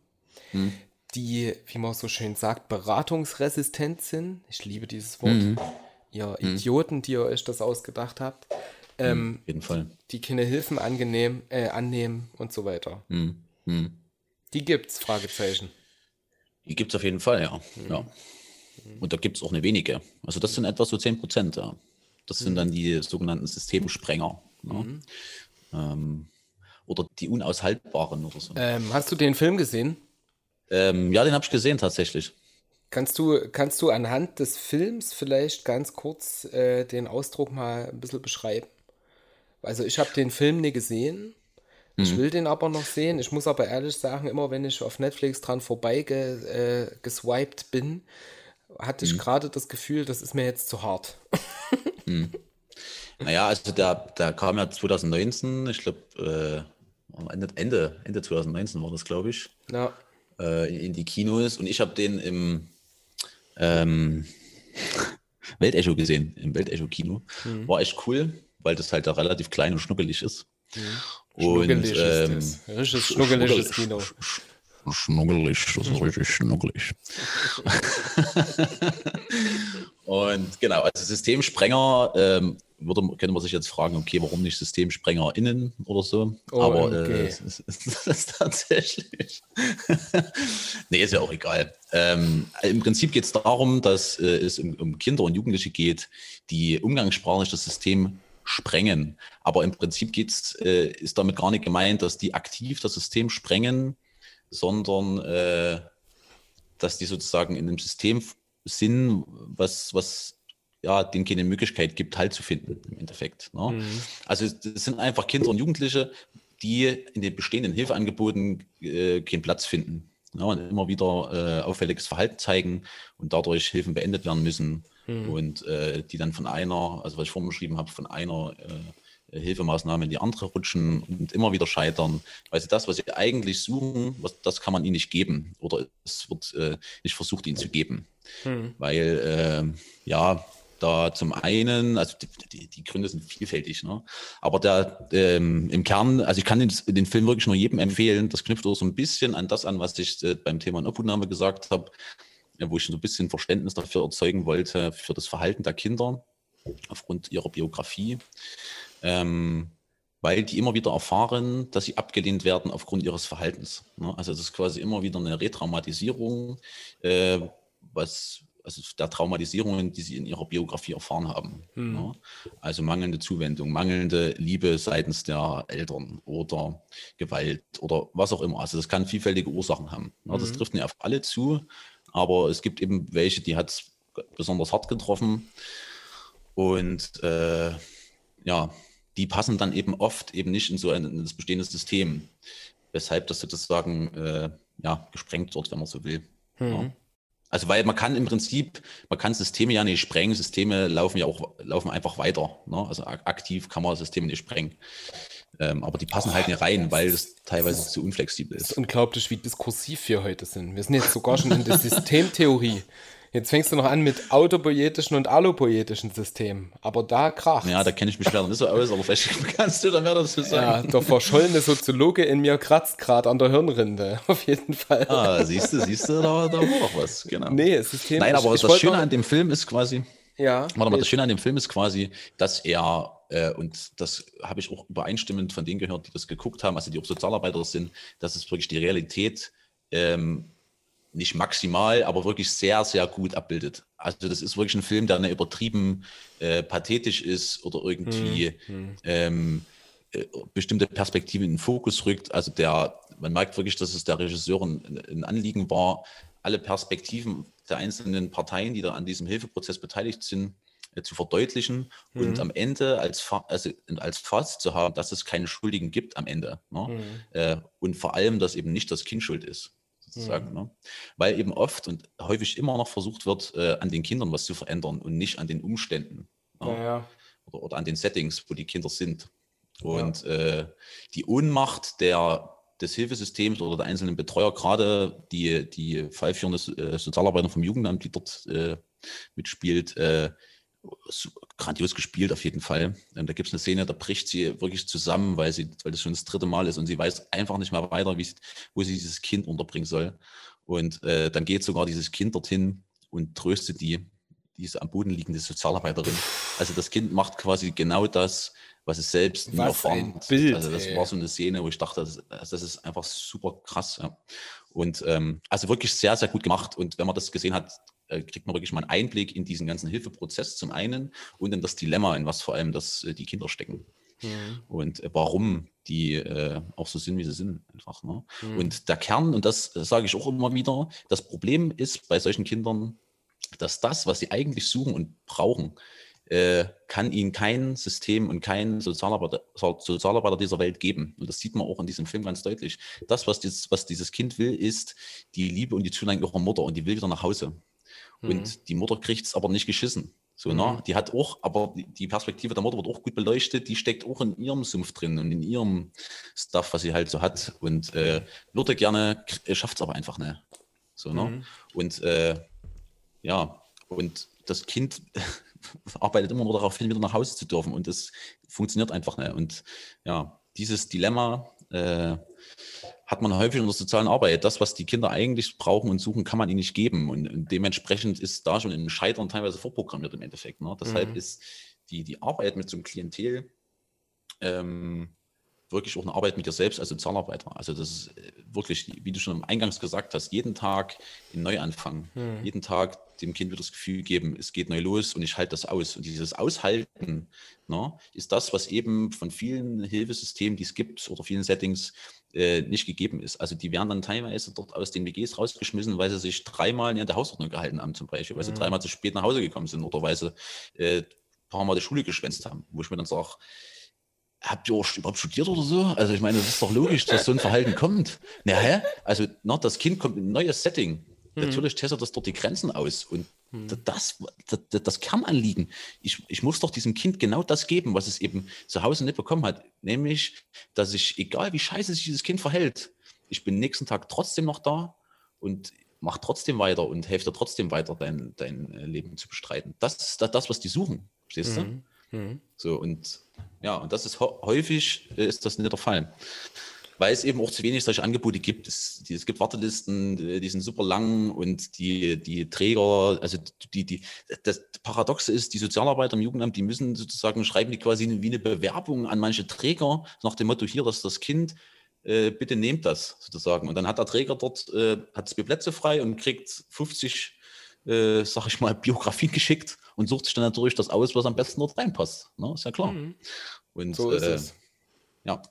hm. die, wie man so schön sagt, beratungsresistent sind. Ich liebe dieses Wort. Hm ihr mhm. Idioten, die ihr euch das ausgedacht habt. Ähm, mhm, jeden Fall. Die keine Hilfen angenehm, äh, annehmen und so weiter. Mhm. Mhm. Die gibt's, Fragezeichen. Die gibt's auf jeden Fall, ja. Mhm. ja. Und da gibt es auch eine wenige. Also das sind etwa so 10 Prozent, ja. Das sind dann die sogenannten Systemsprenger. Ne? Ähm, oder die Unaushaltbaren oder so. Ähm, hast du den Film gesehen? Ähm, ja, den habe ich gesehen tatsächlich. Kannst du, kannst du anhand des Films vielleicht ganz kurz äh, den Ausdruck mal ein bisschen beschreiben? Also ich habe den Film nie gesehen. Ich mhm. will den aber noch sehen. Ich muss aber ehrlich sagen, immer wenn ich auf Netflix dran vorbei ge, äh, geswiped bin, hatte ich mhm. gerade das Gefühl, das ist mir jetzt zu hart. mhm. Naja, also der, der kam ja 2019, ich glaube, äh, Ende, Ende, Ende 2019 war das, glaube ich. Ja. Äh, in, in die Kinos und ich habe den im ähm, Weltecho gesehen, im Weltecho-Kino. Mhm. War echt cool, weil das halt da relativ klein und schnuckelig ist. Mhm. Und ähm, ist das. Richtig schnuckeliges Kino. Schnuckelig, das ist richtig schnuckelig. und genau, also Systemsprenger ähm, würde, könnte man sich jetzt fragen, okay, warum nicht SystemsprengerInnen oder so? Oh, Aber okay. äh, das, ist, das tatsächlich. nee, ist ja auch egal. Ähm, Im Prinzip geht es darum, dass äh, es um, um, Kinder und Jugendliche geht, die umgangssprachlich das System sprengen. Aber im Prinzip geht's, äh, ist damit gar nicht gemeint, dass die aktiv das System sprengen, sondern äh, dass die sozusagen in einem System sind, was, was ja, denen keine Möglichkeit gibt, Halt zu finden im Endeffekt. Ne? Mhm. Also es sind einfach Kinder und Jugendliche, die in den bestehenden Hilfeangeboten äh, keinen Platz finden ne? und immer wieder äh, auffälliges Verhalten zeigen und dadurch Hilfen beendet werden müssen mhm. und äh, die dann von einer, also was ich vorhin beschrieben habe, von einer äh, Hilfemaßnahmen in die andere rutschen und immer wieder scheitern, weil sie das, was sie eigentlich suchen, was, das kann man ihnen nicht geben oder es wird äh, nicht versucht, ihnen zu geben. Hm. Weil, äh, ja, da zum einen, also die, die, Gründe sind vielfältig, ne? aber der, ähm, im Kern, also ich kann den, den, Film wirklich nur jedem empfehlen, das knüpft auch so ein bisschen an das an, was ich äh, beim Thema Obhutnahme gesagt habe, äh, wo ich so ein bisschen Verständnis dafür erzeugen wollte, für das Verhalten der Kinder aufgrund ihrer Biografie. Ähm, weil die immer wieder erfahren, dass sie abgelehnt werden aufgrund ihres Verhaltens. Ne? Also es ist quasi immer wieder eine Retraumatisierung, äh, was also der Traumatisierungen, die sie in ihrer Biografie erfahren haben. Hm. Ja? Also mangelnde Zuwendung, mangelnde Liebe seitens der Eltern oder Gewalt oder was auch immer. Also das kann vielfältige Ursachen haben. Ja, das hm. trifft nicht auf alle zu, aber es gibt eben welche, die hat es besonders hart getroffen. Und äh, ja, die passen dann eben oft eben nicht in so ein in das bestehende System, weshalb das sozusagen äh, ja, gesprengt wird, wenn man so will. Mhm. Ja. Also weil man kann im Prinzip, man kann Systeme ja nicht sprengen, Systeme laufen ja auch, laufen einfach weiter. Ne? Also aktiv kann man Systeme nicht sprengen. Ähm, aber die passen halt nicht rein, weil es teilweise zu unflexibel ist. Es ist unglaublich, wie diskursiv wir heute sind. Wir sind jetzt sogar schon in der Systemtheorie. Jetzt fängst du noch an mit autopoetischen und allopoetischen Systemen. Aber da kracht. Ja, da kenne ich mich leider nicht so aus, aber vielleicht kannst du dann mehr dazu sagen. Ja, der verschollene Soziologe in mir kratzt gerade an der Hirnrinde. Auf jeden Fall. Ah, siehst du, siehst du, da, da war doch was. Genau. Nee, System. Nein, aber ich, das Schöne an dem Film ist quasi. Ja. Warte mal, das Schöne an dem Film ist quasi, dass er, äh, und das habe ich auch übereinstimmend von denen gehört, die das geguckt haben, also die auch Sozialarbeiter sind, dass es wirklich die Realität ähm, nicht maximal, aber wirklich sehr, sehr gut abbildet. Also das ist wirklich ein Film, der nicht übertrieben äh, pathetisch ist oder irgendwie hm, Ähm, äh, bestimmte Perspektiven in den Fokus rückt. Also der, man merkt wirklich, dass es der Regisseur ein, Anliegen war, alle Perspektiven der einzelnen Parteien, die da an diesem Hilfeprozess beteiligt sind, äh, zu verdeutlichen mhm. und am Ende als, also als Fazit zu haben, dass es keine Schuldigen gibt am Ende. Ne? Mhm. Äh, und vor allem, dass eben nicht das Kind schuld ist sozusagen. Mhm. Ne? Weil eben oft und häufig immer noch versucht wird, äh, an den Kindern was zu verändern und nicht an den Umständen ne? ja, ja. Oder, oder, an den Settings, wo die Kinder sind. Und ja. äh, die Ohnmacht der, des Hilfesystems oder der einzelnen Betreuer, gerade die, die fallführende äh, Sozialarbeiter vom Jugendamt, die dort äh, mitspielt, äh, grandios gespielt auf jeden Fall. Ähm, da gibt es eine Szene, da bricht sie wirklich zusammen, weil sie, weil das schon das dritte Mal ist und sie weiß einfach nicht mehr weiter, wie wo sie dieses Kind unterbringen soll. Und äh, dann geht sogar dieses Kind dorthin und tröstet die, diese am Boden liegende Sozialarbeiterin. Also das Kind macht quasi genau das, was es selbst nie erfahren hat. Also das ey. war so eine Szene, wo ich dachte, das, das ist einfach super krass. Ja. Und ähm, also wirklich sehr, sehr gut gemacht. Und wenn man das gesehen hat, äh, kriegt man wirklich mal einen Einblick in diesen ganzen Hilfeprozess zum einen und in das Dilemma, in was vor allem das, äh, die Kinder stecken. Mhm. Und äh, warum die äh, auch so sind, wie sie sind, einfach. Ne? Mhm. Und der Kern, und das sage ich auch immer wieder, das Problem ist bei solchen Kindern, dass das, was sie eigentlich suchen und brauchen, äh, kann ihnen kein System und kein Sozialarbeiter, Sozialarbeiter dieser Welt geben. Und das sieht man auch in diesem Film ganz deutlich. Das, was dieses, was dieses Kind will, ist die Liebe und die Zuneigung ihrer Mutter und die will wieder nach Hause. Mhm. Und die Mutter kriegt es aber nicht geschissen. So, ne? mhm. Die hat auch, aber die Perspektive der Mutter wird auch gut beleuchtet, die steckt auch in ihrem Sumpf drin und in ihrem Stuff, was sie halt so hat. Und äh, würde gerne, schafft es aber einfach nicht. So, ne? Mhm. Und äh, ja, und das Kind arbeitet immer nur darauf hin, wieder nach Hause zu dürfen. Und das funktioniert einfach nicht. Und ja, dieses Dilemma äh, hat man häufig in der sozialen Arbeit. Das, was die Kinder eigentlich brauchen und suchen, kann man ihnen nicht geben. Und, und dementsprechend ist da schon ein Scheitern teilweise vorprogrammiert im Endeffekt. Ne? Deshalb mhm. ist die, die Arbeit mit so einem Klientel ähm, wirklich auch eine Arbeit mit dir selbst als Sozialarbeiter. Also das ist äh, wirklich, wie du schon eingangs gesagt hast, jeden Tag ein Neuanfang. Hm. Jeden Tag dem Kind wieder das Gefühl geben, es geht neu los und ich halte das aus. Und dieses Aushalten ne, ist das, was eben von vielen Hilfesystemen, die es gibt oder vielen Settings äh, nicht gegeben ist. Also die werden dann teilweise dort aus den WGs rausgeschmissen, weil sie sich dreimal in der Hausordnung gehalten haben zum Beispiel, weil sie hm. dreimal zu spät nach Hause gekommen sind oder weil sie äh, ein paar Mal die Schule geschwänzt haben, wo ich mir dann sage, habt ihr auch überhaupt studiert oder so? Also ich meine, das ist doch logisch, dass so ein Verhalten kommt. Na, hä? Also na, das Kind kommt in ein neues Setting. Mhm. Natürlich testet das dort die Grenzen aus und hm. das, das, das Kernanliegen. Ich, ich muss doch diesem Kind genau das geben, was es eben zu Hause nicht bekommen hat. Nämlich, dass ich, egal wie scheiße sich dieses Kind verhält, ich bin nächsten Tag trotzdem noch da und mach trotzdem weiter und helfe dir trotzdem weiter, dein, dein äh, Leben zu bestreiten. Das ist das, was die suchen, verstehst du? Mhm. Mhm. So, und ja, und das ist häufig äh, ist das nicht der Fall weil es eben auch zu wenig solche Angebote gibt. Es, es gibt Wartelisten, die sind super lang und die, die Träger, also die, die, das Paradoxe ist, die Sozialarbeiter im Jugendamt, die müssen sozusagen schreiben die quasi wie eine Bewerbung an manche Träger nach dem Motto hier, dass das Kind äh, bitte nehmt das sozusagen. Und dann hat der Träger dort, äh, hat zwei Plätze frei und kriegt 50, äh, sag ich mal, Biografien geschickt und sucht sich dann natürlich das aus, was am besten dort reinpasst. Ne? Ist ja klar. Mhm. Und so ist äh, es. Ja.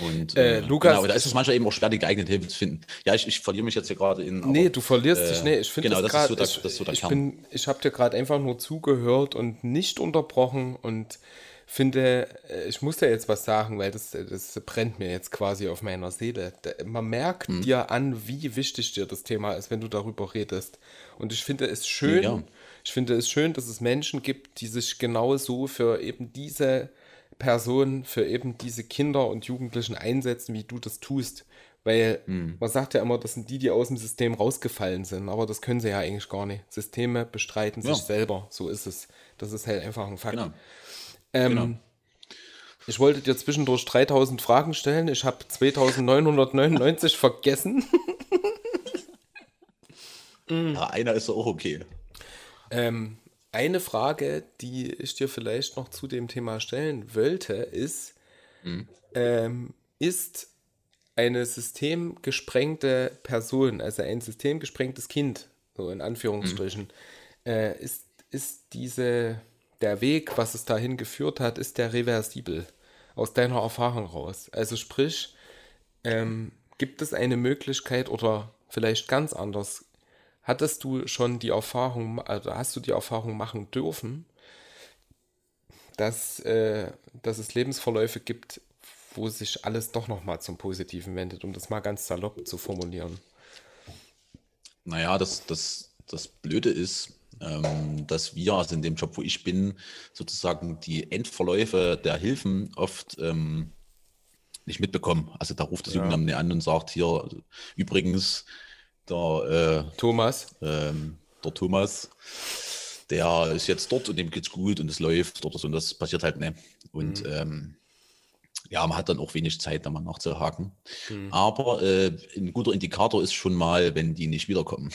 Und äh, äh, Lukas, genau, da ist es manchmal eben auch schwer, die geeignete Hilfe zu finden. Ja, ich, ich verliere mich jetzt hier gerade in. Aber, nee, du verlierst äh, dich. Nee, ich finde genau, das, das, ist so, das, so ich, bin, ich habe dir gerade einfach nur zugehört und nicht unterbrochen und finde, äh, ich muss dir jetzt was sagen, weil das, das brennt mir jetzt quasi auf meiner Seele. Man merkt hm. dir an, wie wichtig dir das Thema ist, wenn du darüber redest. Und ich finde es schön, ja. ich finde es schön, dass es Menschen gibt, die sich genau so für eben diese Person für eben diese Kinder und Jugendlichen einsetzen, wie du das tust. Weil mhm. man sagt ja immer, das sind die, die aus dem System rausgefallen sind, aber das können sie ja eigentlich gar nicht. Systeme bestreiten ja. sich selber, so ist es. Das ist halt einfach ein Fakt. Genau. Ähm, genau. Ich wollte dir zwischendurch 3000 Fragen stellen, ich habe 2999 vergessen. ja, einer ist auch okay. Ähm, eine Frage, die ich dir vielleicht noch zu dem Thema stellen wollte, ist, mhm. ähm, ist eine systemgesprengte Person, also ein systemgesprengtes Kind, so in Anführungsstrichen, mhm. äh, ist, ist diese, der Weg, was es dahin geführt hat, ist der reversibel aus deiner Erfahrung raus? Also sprich, ähm, gibt es eine Möglichkeit oder vielleicht ganz anders, Hattest du schon die Erfahrung, also hast du die Erfahrung machen dürfen, dass, äh, dass es Lebensverläufe gibt, wo sich alles doch nochmal zum Positiven wendet, um das mal ganz salopp zu formulieren? Naja, das, das, das Blöde ist, ähm, dass wir, also in dem Job, wo ich bin, sozusagen die Endverläufe der Hilfen oft ähm, nicht mitbekommen. Also da ruft das ja. Jugendamt an und sagt hier, übrigens, der äh, Thomas. Ähm, der Thomas, der ist jetzt dort und dem geht's gut und es läuft oder so und das passiert halt nicht. Und mhm. ähm, ja, man hat dann auch wenig Zeit, da mal nachzuhaken. Mhm. Aber äh, ein guter Indikator ist schon mal, wenn die nicht wiederkommen.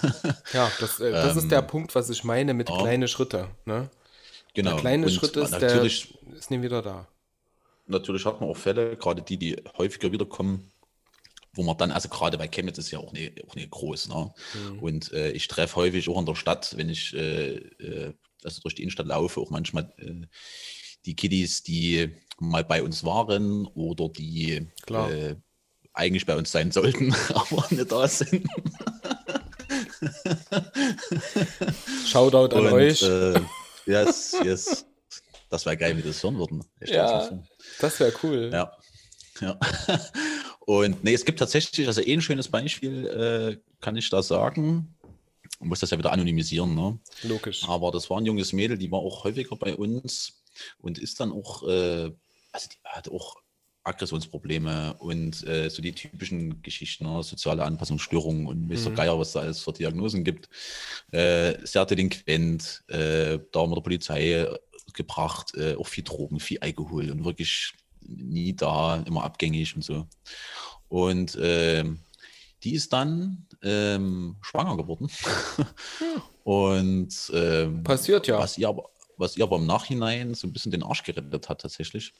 ja, das, äh, das ähm, ist der ähm, Punkt, was ich meine mit ja. kleine Schritte. Ne? Genau. Der kleine und Schritt ist, der ist nie wieder da. Natürlich hat man auch Fälle, gerade die, die häufiger wiederkommen, wo man dann, also gerade bei Chemnitz ist ja auch nicht, auch nicht groß. Ne? Mhm. Und äh, ich treffe häufig auch in der Stadt, wenn ich äh, äh, also durch die Innenstadt laufe, auch manchmal äh, die Kiddies, die mal bei uns waren oder die äh, eigentlich bei uns sein sollten, aber nicht da sind. Shoutout an Und, euch. Äh, yes, yes. Das wäre geil, wie das hören würden. ja, das wäre cool. Ja. ja. Und nee, es gibt tatsächlich, also eh ein schönes Beispiel, äh, kann ich da sagen. Man muss das ja wieder anonymisieren, ne? Logisch. Aber das war ein junges Mädel, die war auch häufiger bei uns und ist dann auch, äh, also die hatte auch Aggressionsprobleme und äh, so die typischen Geschichten, ne? soziale Anpassungsstörungen und Mr. Mhm. Geier, was da alles für Diagnosen gibt. Äh, sehr delinquent, äh, da haben wir der Polizei gebracht, äh, auch viel Drogen, viel Alkohol und wirklich nie da, immer abgängig und so. Und äh, die ist dann ähm, schwanger geworden. und ähm, passiert ja. Was ihr, aber, was ihr aber im Nachhinein so ein bisschen den Arsch gerettet hat, tatsächlich.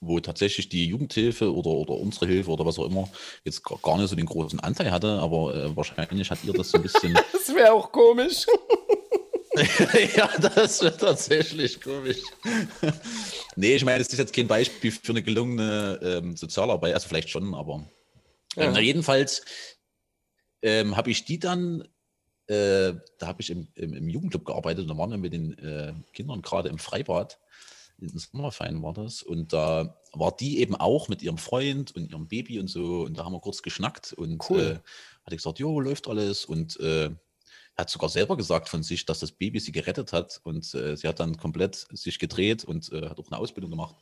Wo tatsächlich die Jugendhilfe oder, oder unsere Hilfe oder was auch immer jetzt gar nicht so den großen Anteil hatte, aber äh, wahrscheinlich hat ihr das so ein bisschen. das wäre auch komisch. ja, das wird tatsächlich komisch. nee, ich meine, es ist jetzt kein Beispiel für eine gelungene ähm, Sozialarbeit, also vielleicht schon, aber ja. äh, jedenfalls ähm, habe ich die dann, äh, da habe ich im, im, im, Jugendclub gearbeitet und da waren wir mit den äh, Kindern gerade im Freibad. In den Sommerferien war das. Und da war die eben auch mit ihrem Freund und ihrem Baby und so. Und da haben wir kurz geschnackt und cool. Äh, hatte gesagt, jo, läuft alles. Und äh, hat sogar selber gesagt von sich, dass das Baby sie gerettet hat und äh, sie hat dann komplett sich gedreht und äh, hat auch eine Ausbildung gemacht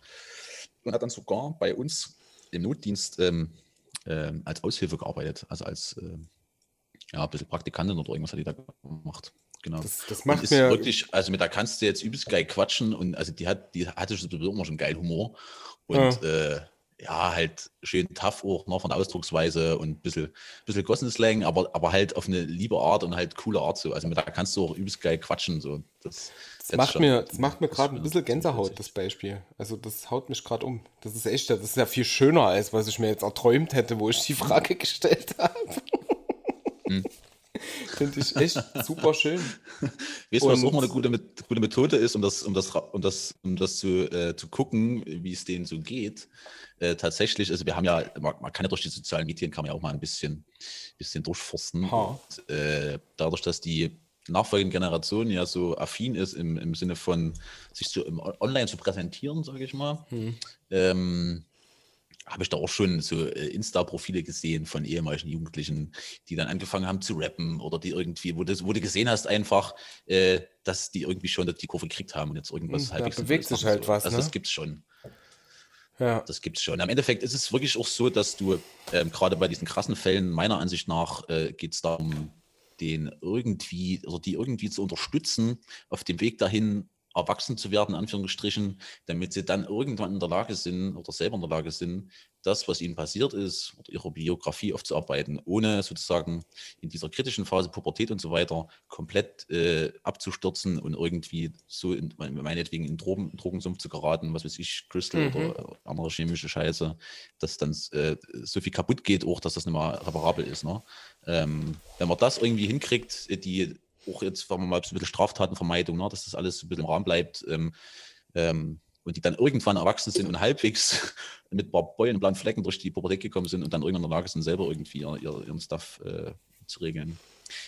und hat dann sogar bei uns im Notdienst ähm, äh, als Aushilfe gearbeitet, also als äh, ja, ein bisschen Praktikantin oder irgendwas hat die da gemacht. Genau. Das, das Und macht ist mir. wirklich, also mit der kannst du jetzt übelst geil quatschen und also die hat, die hatte sowieso immer schon geil Humor und äh, ja, halt schön tough auch noch von der Ausdrucksweise und ein bisschen, bisschen Gossenslang, aber, aber halt auf eine liebe Art und halt coole Art so. Also mit der kannst du auch übelst geil quatschen. So. Das, Das macht, mir, das macht mir gerade ein bisschen Gänsehaut, das Beispiel. Also das haut mich gerade um. Das ist echt, das ist ja viel schöner, als was ich mir jetzt erträumt hätte, wo ich die Frage gestellt habe. Hm. Finde ich echt super schön. Weißt du, was auch mal eine gute, gute Methode ist, um das, um das, um das, um das zu, äh, zu gucken, wie es denen so geht? Äh, tatsächlich, also wir haben ja, man, man kann ja durch die sozialen Medien kann man ja auch mal ein bisschen, bisschen durchforsten. Und, äh, dadurch, dass die nachfolgende Generation ja so affin ist im, im Sinne von sich so im, online zu präsentieren, sage ich mal, ähm, habe ich da auch schon so äh, Insta-Profile gesehen von ehemaligen Jugendlichen, die dann angefangen haben zu rappen oder die irgendwie, wo du, wo du gesehen hast einfach, äh, dass die irgendwie schon die Kurve gekriegt haben und jetzt irgendwas Hm, da halbwegs bewegt sich halt machen, was, Also ne? das gibt's schon. Ja. Das gibt's schon. Am Endeffekt ist es wirklich auch so, dass du ähm, gerade bei diesen krassen Fällen, meiner Ansicht nach, äh, geht es darum, den irgendwie, oder die irgendwie zu unterstützen, auf dem Weg dahin erwachsen zu werden, in Anführungsstrichen, damit sie dann irgendwann in der Lage sind oder selber in der Lage sind, das, was ihnen passiert ist, oder ihre Biografie aufzuarbeiten, ohne sozusagen in dieser kritischen Phase Pubertät und so weiter komplett äh, abzustürzen und irgendwie so in, meinetwegen in Drogen, Drogensumpf zu geraten, was weiß ich, Crystal Mhm. oder andere chemische Scheiße, dass dann äh, so viel kaputt geht, auch dass das nicht mehr reparabel ist. Ne? Ähm, wenn man das irgendwie hinkriegt, die auch jetzt, sagen wir mal, ein bisschen Straftatenvermeidung, ne, dass das alles ein bisschen im Rahmen bleibt ähm, ähm, und die dann irgendwann erwachsen sind und halbwegs mit ein paar Beulen und blauen Flecken durch die Pubertät gekommen sind und dann irgendwann in der Lage sind, selber irgendwie ihr, ihr, ihren Stuff äh, zu regeln.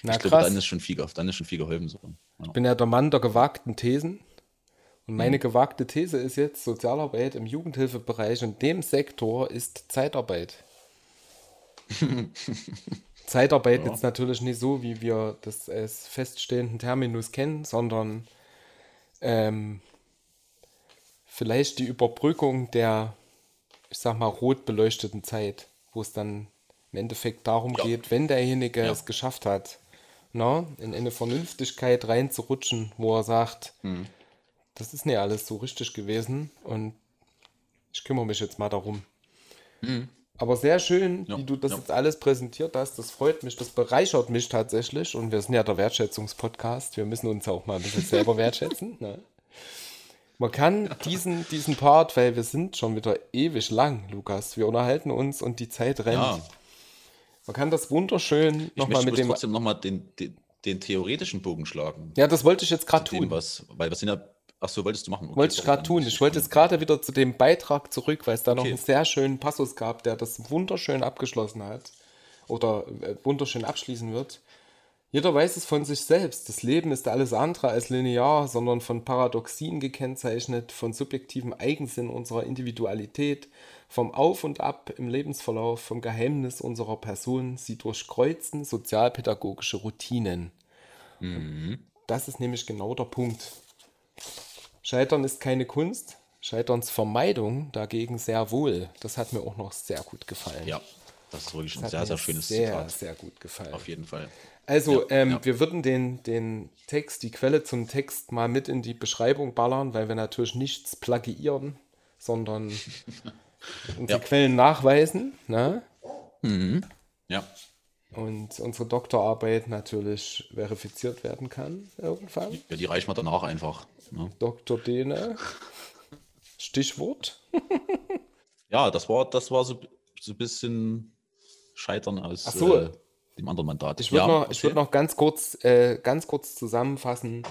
Na ich glaube, krass. dann ist schon viel, dann ist schon viel geholfen. So. Ja. Ich bin ja der Mann der gewagten Thesen. Und meine Mhm. gewagte These ist jetzt, Sozialarbeit im Jugendhilfebereich in dem Sektor ist Zeitarbeit. Zeitarbeit Ja. jetzt natürlich nicht so, wie wir das als feststehenden Terminus kennen, sondern ähm, vielleicht die Überbrückung der, ich sag mal, rot beleuchteten Zeit, wo es dann im Endeffekt darum Ja. geht, wenn derjenige Ja. es geschafft hat, na, in eine Vernünftigkeit reinzurutschen, wo er sagt, Mhm. das ist nicht alles so richtig gewesen und ich kümmere mich jetzt mal darum. Aber sehr schön. Ja, wie du das ja. jetzt alles präsentiert hast. Das freut mich, das bereichert mich tatsächlich. Und wir sind ja der Wertschätzungspodcast. Wir müssen uns auch mal ein bisschen selber wertschätzen. Ne? Man kann diesen, diesen Part, weil wir sind schon wieder ewig lang, Lukas. Wir unterhalten uns und die Zeit rennt. Ja, Man kann das wunderschön nochmal mit dem. trotzdem nochmal den, den, den theoretischen Bogen schlagen. Ja, das wollte ich jetzt gerade tun. was, weil wir sind ja, ach so, wolltest du machen? Okay, Wollte ich sorry, gerade tun. Ich wollte jetzt gerade wieder zu dem Beitrag zurück, weil es da noch Okay. einen sehr schönen Passus gab, der das wunderschön abgeschlossen hat oder äh, wunderschön abschließen wird. Jeder weiß es von sich selbst. Das Leben ist alles andere als linear, sondern von Paradoxien gekennzeichnet, von subjektivem Eigensinn unserer Individualität, vom Auf und Ab im Lebensverlauf, vom Geheimnis unserer Person. Sie durchkreuzen sozialpädagogische Routinen. Mhm. Das ist nämlich genau der Punkt. Scheitern ist keine Kunst, Scheiternsvermeidung dagegen sehr wohl. Das hat mir auch noch sehr gut gefallen. Ja, das ist wirklich ein sehr, sehr schönes sehr, Zitat. sehr gut gefallen. Auf jeden Fall. Also, Ja, ähm, ja. wir würden den, den Text, die Quelle zum Text mal mit in die Beschreibung ballern, weil wir natürlich nichts plagiieren, sondern unsere Ja. Quellen nachweisen. Ne? Ja, Und unsere Doktorarbeit natürlich verifiziert werden kann irgendwann. ja die reichen wir danach einfach. Ne? Dr. Dene. Stichwort. Ja, das war, das war so, so ein bisschen Scheitern aus so. äh, dem anderen Mandat. Ich würde ja, noch, ich erzähl. würd noch ganz kurz, äh, ganz kurz zusammenfassen.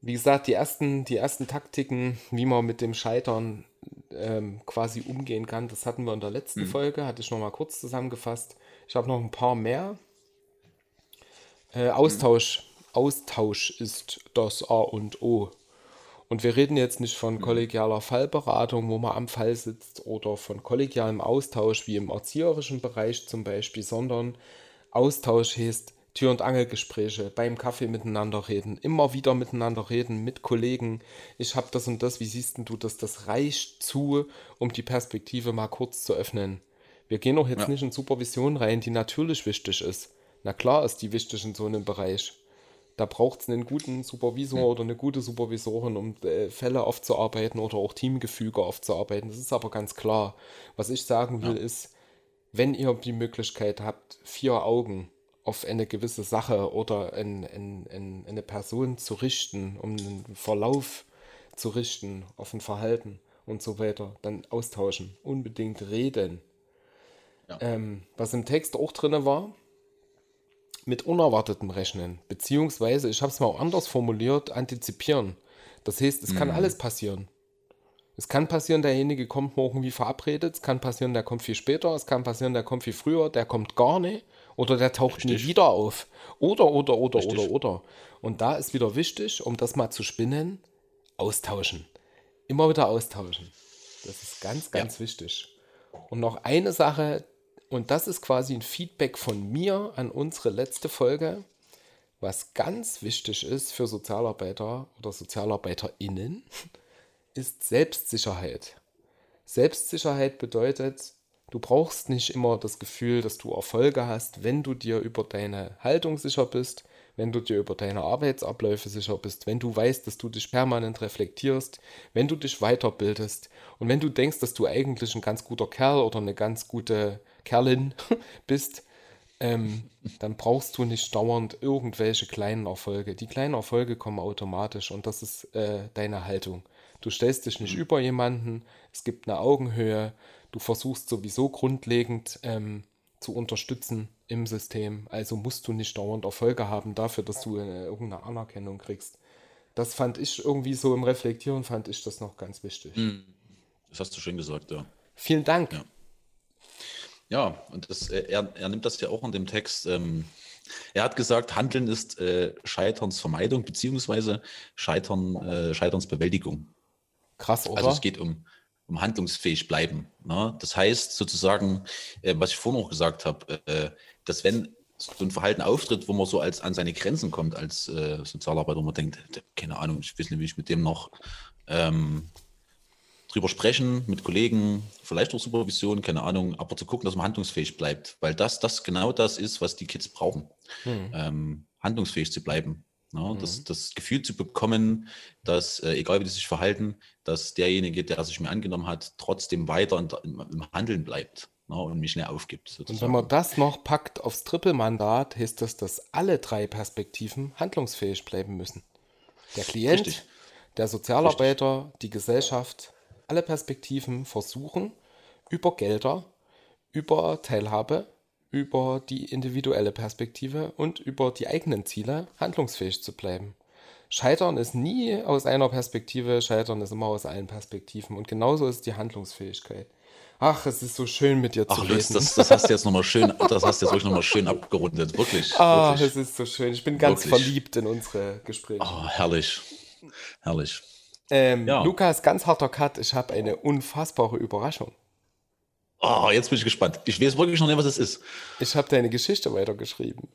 Wie gesagt, die ersten, die ersten Taktiken, wie man mit dem Scheitern ähm, quasi umgehen kann, das hatten wir in der letzten Folge, hatte ich noch mal kurz zusammengefasst. Ich habe noch ein paar mehr. Äh, Austausch. Austausch ist das A und O. Und wir reden jetzt nicht von kollegialer Fallberatung, wo man am Fall sitzt, oder von kollegialem Austausch wie im erzieherischen Bereich zum Beispiel, sondern Austausch heißt Tür- und Angelgespräche, beim Kaffee miteinander reden, immer wieder miteinander reden, mit Kollegen. Ich habe das und das, wie siehst du das? Das reicht zu, um die Perspektive mal kurz zu öffnen. Wir gehen auch jetzt ja. nicht in Supervision rein, die natürlich wichtig ist. Na klar ist die wichtig in so einem Bereich. Da braucht es einen guten Supervisor mhm. oder eine gute Supervisorin, um äh, Fälle aufzuarbeiten oder auch Teamgefüge aufzuarbeiten. Das ist aber ganz klar. Was ich sagen will, ja. ist, wenn ihr die Möglichkeit habt, vier Augen auf eine gewisse Sache oder ein, ein, ein, eine Person zu richten, um einen Verlauf zu richten, auf ein Verhalten und so weiter, dann austauschen, unbedingt reden. Ja. Ähm, was im Text auch drin war, mit unerwartetem Rechnen, beziehungsweise, ich habe es mal auch anders formuliert, antizipieren. Das heißt, es mhm. kann alles passieren. Es kann passieren, derjenige kommt morgen wie verabredet, es kann passieren, der kommt viel später, es kann passieren, der kommt viel früher, der kommt gar nicht oder der taucht Richtig. nie wieder auf. Oder, oder, oder, Richtig. oder, oder. Und da ist wieder wichtig, um das mal zu spinnen, austauschen. Immer wieder austauschen. Das ist ganz, ganz ja. wichtig. Und noch eine Sache, und das ist quasi ein Feedback von mir an unsere letzte Folge, was ganz wichtig ist für Sozialarbeiter oder SozialarbeiterInnen, ist Selbstsicherheit. Selbstsicherheit bedeutet, du brauchst nicht immer das Gefühl, dass du Erfolge hast, wenn du dir über deine Haltung sicher bist, wenn du dir über deine Arbeitsabläufe sicher bist, wenn du weißt, dass du dich permanent reflektierst, wenn du dich weiterbildest und wenn du denkst, dass du eigentlich ein ganz guter Kerl oder eine ganz gute Kerlin bist, ähm, dann brauchst du nicht dauernd irgendwelche kleinen Erfolge. Die kleinen Erfolge kommen automatisch und das ist äh, deine Haltung. Du stellst dich nicht mhm. über jemanden, es gibt eine Augenhöhe, du versuchst sowieso grundlegend ähm, zu unterstützen im System. Also musst du nicht dauernd Erfolge haben dafür, dass du eine, irgendeine Anerkennung kriegst. Das fand ich irgendwie so im Reflektieren, fand ich das noch ganz wichtig. Hm. Das hast du schön gesagt, ja. Vielen Dank. Ja, ja und das, äh, er, er nimmt das ja auch in dem Text. Ähm, er hat gesagt, Handeln ist äh, Scheiternsvermeidung beziehungsweise Scheitern, äh, Scheiternsbewältigung. Krass, oder? Also es geht um, um handlungsfähig bleiben. Ne? Das heißt sozusagen, äh, was ich vorhin noch gesagt habe, äh, dass wenn so ein Verhalten auftritt, wo man so als an seine Grenzen kommt als äh, Sozialarbeiter, wo man denkt, keine Ahnung, ich weiß nicht, wie ich mit dem noch ähm, drüber sprechen mit Kollegen, vielleicht auch Supervision, keine Ahnung, aber zu gucken, dass man handlungsfähig bleibt, weil das, das genau das ist, was die Kids brauchen, hm. ähm, handlungsfähig zu bleiben. Ne? Mhm. Das, das Gefühl zu bekommen, dass, äh, egal wie die sich verhalten, dass derjenige, der sich mir angenommen hat, trotzdem weiter im, im Handeln bleibt ne? und mich nicht aufgibt. Sozusagen. Und wenn man das noch packt aufs Trippelmandat, heißt das, dass alle drei Perspektiven handlungsfähig bleiben müssen. Der Klient, Richtig. der Sozialarbeiter, Richtig. die Gesellschaft, alle Perspektiven versuchen, über Gelder, über Teilhabe, über die individuelle Perspektive und über die eigenen Ziele handlungsfähig zu bleiben. Scheitern ist nie aus einer Perspektive, Scheitern ist immer aus allen Perspektiven. Und genauso ist die Handlungsfähigkeit. Ach, es ist so schön mit dir Ach, zu reden. Lutz, das, das hast du jetzt nochmal schön, das hast du jetzt wirklich nochmal schön abgerundet, wirklich. Ah, wirklich. es ist so schön. Ich bin ganz wirklich. verliebt in unsere Gespräche. Oh, herrlich. Herrlich. Ähm, ja. Lukas, ganz harter Cut. Ich habe eine unfassbare Überraschung. Oh, jetzt bin ich gespannt. Ich weiß wirklich noch nicht, was es ist. Ich habe deine Geschichte weitergeschrieben.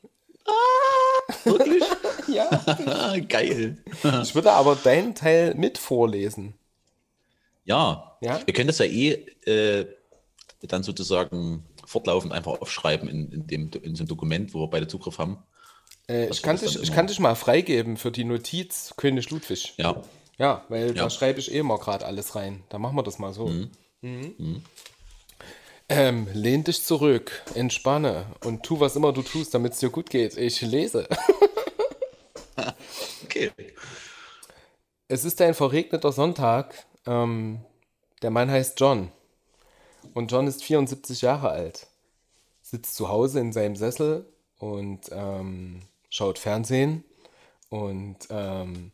Ah, wirklich? ja. Geil. ich würde aber deinen Teil mit vorlesen. Ja. ja? Wir können das ja eh äh, dann sozusagen fortlaufend einfach aufschreiben in, in, dem, in so einem Dokument, wo wir beide Zugriff haben. Äh, ich, kann dich, ich kann dich mal freigeben für die Notiz König Ludwig. Ja. Ja, weil ja. da schreibe ich eh immer gerade alles rein. Da machen wir das mal so. Mhm. Mhm. Mhm. Ähm, lehn dich zurück, entspanne und tu, was immer du tust, damit es dir gut geht. Ich lese. okay. Es ist ein verregneter Sonntag. Ähm, der Mann heißt John. Und John ist 74 Jahre alt. Sitzt zu Hause in seinem Sessel und ähm, schaut Fernsehen und ähm,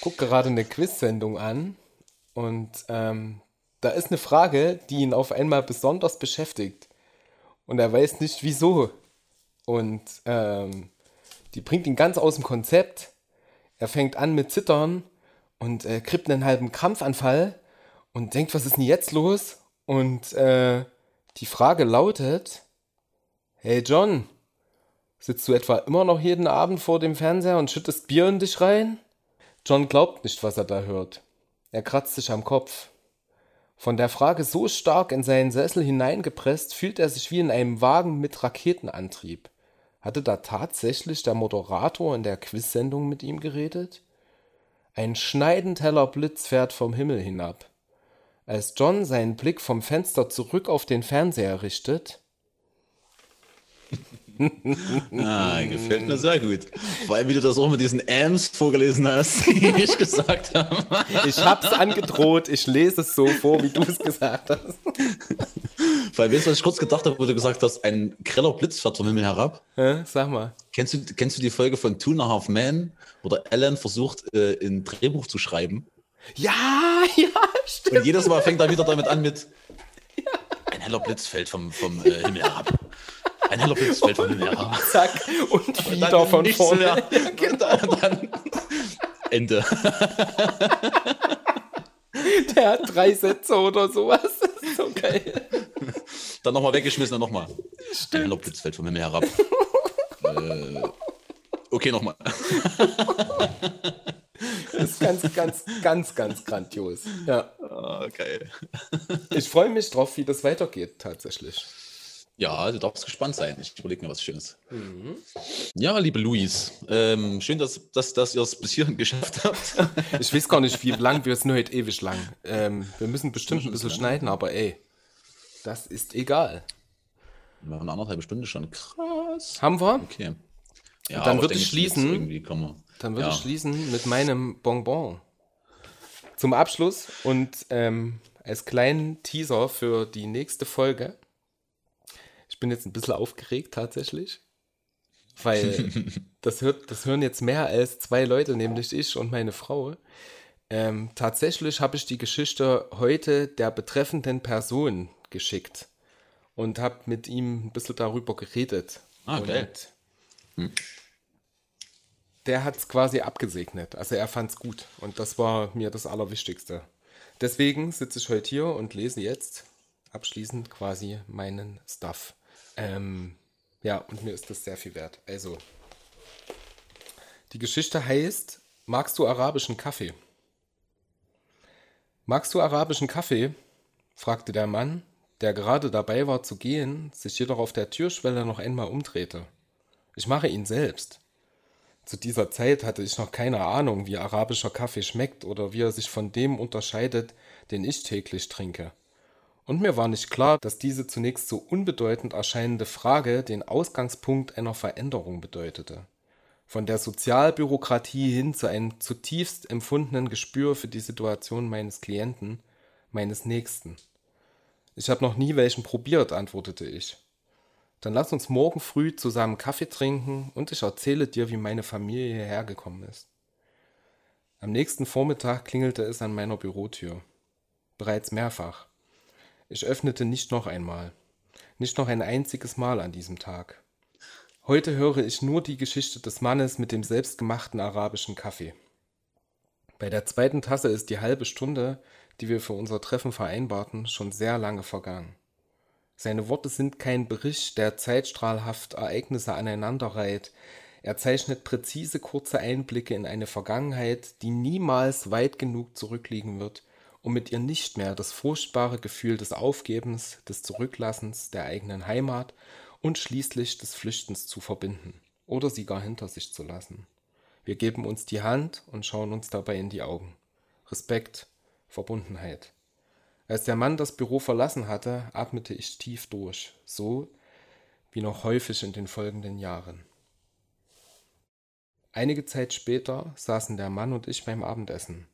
guckt gerade eine Quiz-Sendung an. Und ähm, da ist eine Frage, die ihn auf einmal besonders beschäftigt. Und er weiß nicht wieso. Und ähm, die bringt ihn ganz aus dem Konzept. Er fängt an mit Zittern und äh, kriegt einen halben Krampfanfall und denkt, was ist denn jetzt los? Und äh, die Frage lautet, hey John, Sitzt du etwa immer noch jeden Abend vor dem Fernseher und schüttest Bier in dich rein? John glaubt nicht, was er da hört. Er kratzt sich am Kopf. Von der Frage so stark in seinen Sessel hineingepresst, fühlt er sich wie in einem Wagen mit Raketenantrieb. Hatte da tatsächlich der Moderator in der Quizsendung mit ihm geredet? Ein schneidend heller Blitz fährt vom Himmel hinab. Als John seinen Blick vom Fenster zurück auf den Fernseher richtet, ah, gefällt mir sehr gut. Vor allem, wie du das auch mit diesen Ams vorgelesen hast, die ich gesagt habe. Ich hab's angedroht, ich lese es so vor, wie du es gesagt hast. Vor allem, weißt du, was ich kurz gedacht habe, wo du gesagt hast, ein greller Blitz fährt vom Himmel herab? Ja, sag mal. Kennst du, kennst du die Folge von Two and a Half Men, wo der Alan versucht, äh, ein Drehbuch zu schreiben? Ja, ja, stimmt. Und jedes Mal fängt er wieder damit an mit ein heller Blitz fällt vom, vom äh, Himmel herab. Ein Blitz fällt vom Himmel herab. Zack, und wieder von vorne. Ja, genau. Dann Ende. Der hat drei Sätze oder sowas. Das ist so geil. Dann nochmal weggeschmissen und nochmal. Ein heller Blitz fällt vom Himmel herab. äh, okay, nochmal. Das ist ganz, ganz, ganz, ganz grandios. Ja. Oh, geil. Ich freue mich drauf, wie das weitergeht, tatsächlich. Ja, du darfst gespannt sein. Ich überlege mir was Schönes. Mhm. Ja, liebe Luis, ähm, schön, dass, dass, dass ihr es bis hierhin geschafft habt. Ich weiß gar nicht, wie lang wir es nur heute ewig lang. Ähm, wir müssen bestimmt ein bisschen schneiden, aber ey, das ist egal. Wir haben eine anderthalb Stunde schon. Krass. Haben wir? Okay. Ja, dann würde ich schließen. Dann würde ja. ich schließen mit meinem Bonbon. Zum Abschluss und ähm, als kleinen Teaser für die nächste Folge ich bin jetzt ein bisschen aufgeregt tatsächlich, weil das, hört, das hören jetzt mehr als zwei Leute, nämlich ich und meine Frau. Ähm, tatsächlich habe ich die Geschichte heute der betreffenden Person geschickt und habe mit ihm ein bisschen darüber geredet. Ah, okay. Hm. Der hat es quasi abgesegnet. Also er fand es gut und das war mir das Allerwichtigste. Deswegen sitze ich heute hier und lese jetzt abschließend quasi meinen Stuff. Ähm, ja, und mir ist das sehr viel wert. Also, die Geschichte heißt, magst du arabischen Kaffee? Magst du arabischen Kaffee? fragte der Mann, der gerade dabei war zu gehen, sich jedoch auf der Türschwelle noch einmal umdrehte. Ich mache ihn selbst. Zu dieser Zeit hatte ich noch keine Ahnung, wie arabischer Kaffee schmeckt oder wie er sich von dem unterscheidet, den ich täglich trinke. Und mir war nicht klar, dass diese zunächst so unbedeutend erscheinende Frage den Ausgangspunkt einer Veränderung bedeutete. Von der Sozialbürokratie hin zu einem zutiefst empfundenen Gespür für die Situation meines Klienten, meines Nächsten. Ich habe noch nie welchen probiert, antwortete ich. Dann lass uns morgen früh zusammen Kaffee trinken und ich erzähle dir, wie meine Familie hierher gekommen ist. Am nächsten Vormittag klingelte es an meiner Bürotür. Bereits mehrfach. Ich öffnete nicht noch einmal, nicht noch ein einziges Mal an diesem Tag. Heute höre ich nur die Geschichte des Mannes mit dem selbstgemachten arabischen Kaffee. Bei der zweiten Tasse ist die halbe Stunde, die wir für unser Treffen vereinbarten, schon sehr lange vergangen. Seine Worte sind kein Bericht, der zeitstrahlhaft Ereignisse aneinanderreiht. Er zeichnet präzise kurze Einblicke in eine Vergangenheit, die niemals weit genug zurückliegen wird, um mit ihr nicht mehr das furchtbare Gefühl des Aufgebens, des Zurücklassens der eigenen Heimat und schließlich des Flüchtens zu verbinden oder sie gar hinter sich zu lassen. Wir geben uns die Hand und schauen uns dabei in die Augen. Respekt, Verbundenheit. Als der Mann das Büro verlassen hatte, atmete ich tief durch, so wie noch häufig in den folgenden Jahren. Einige Zeit später saßen der Mann und ich beim Abendessen.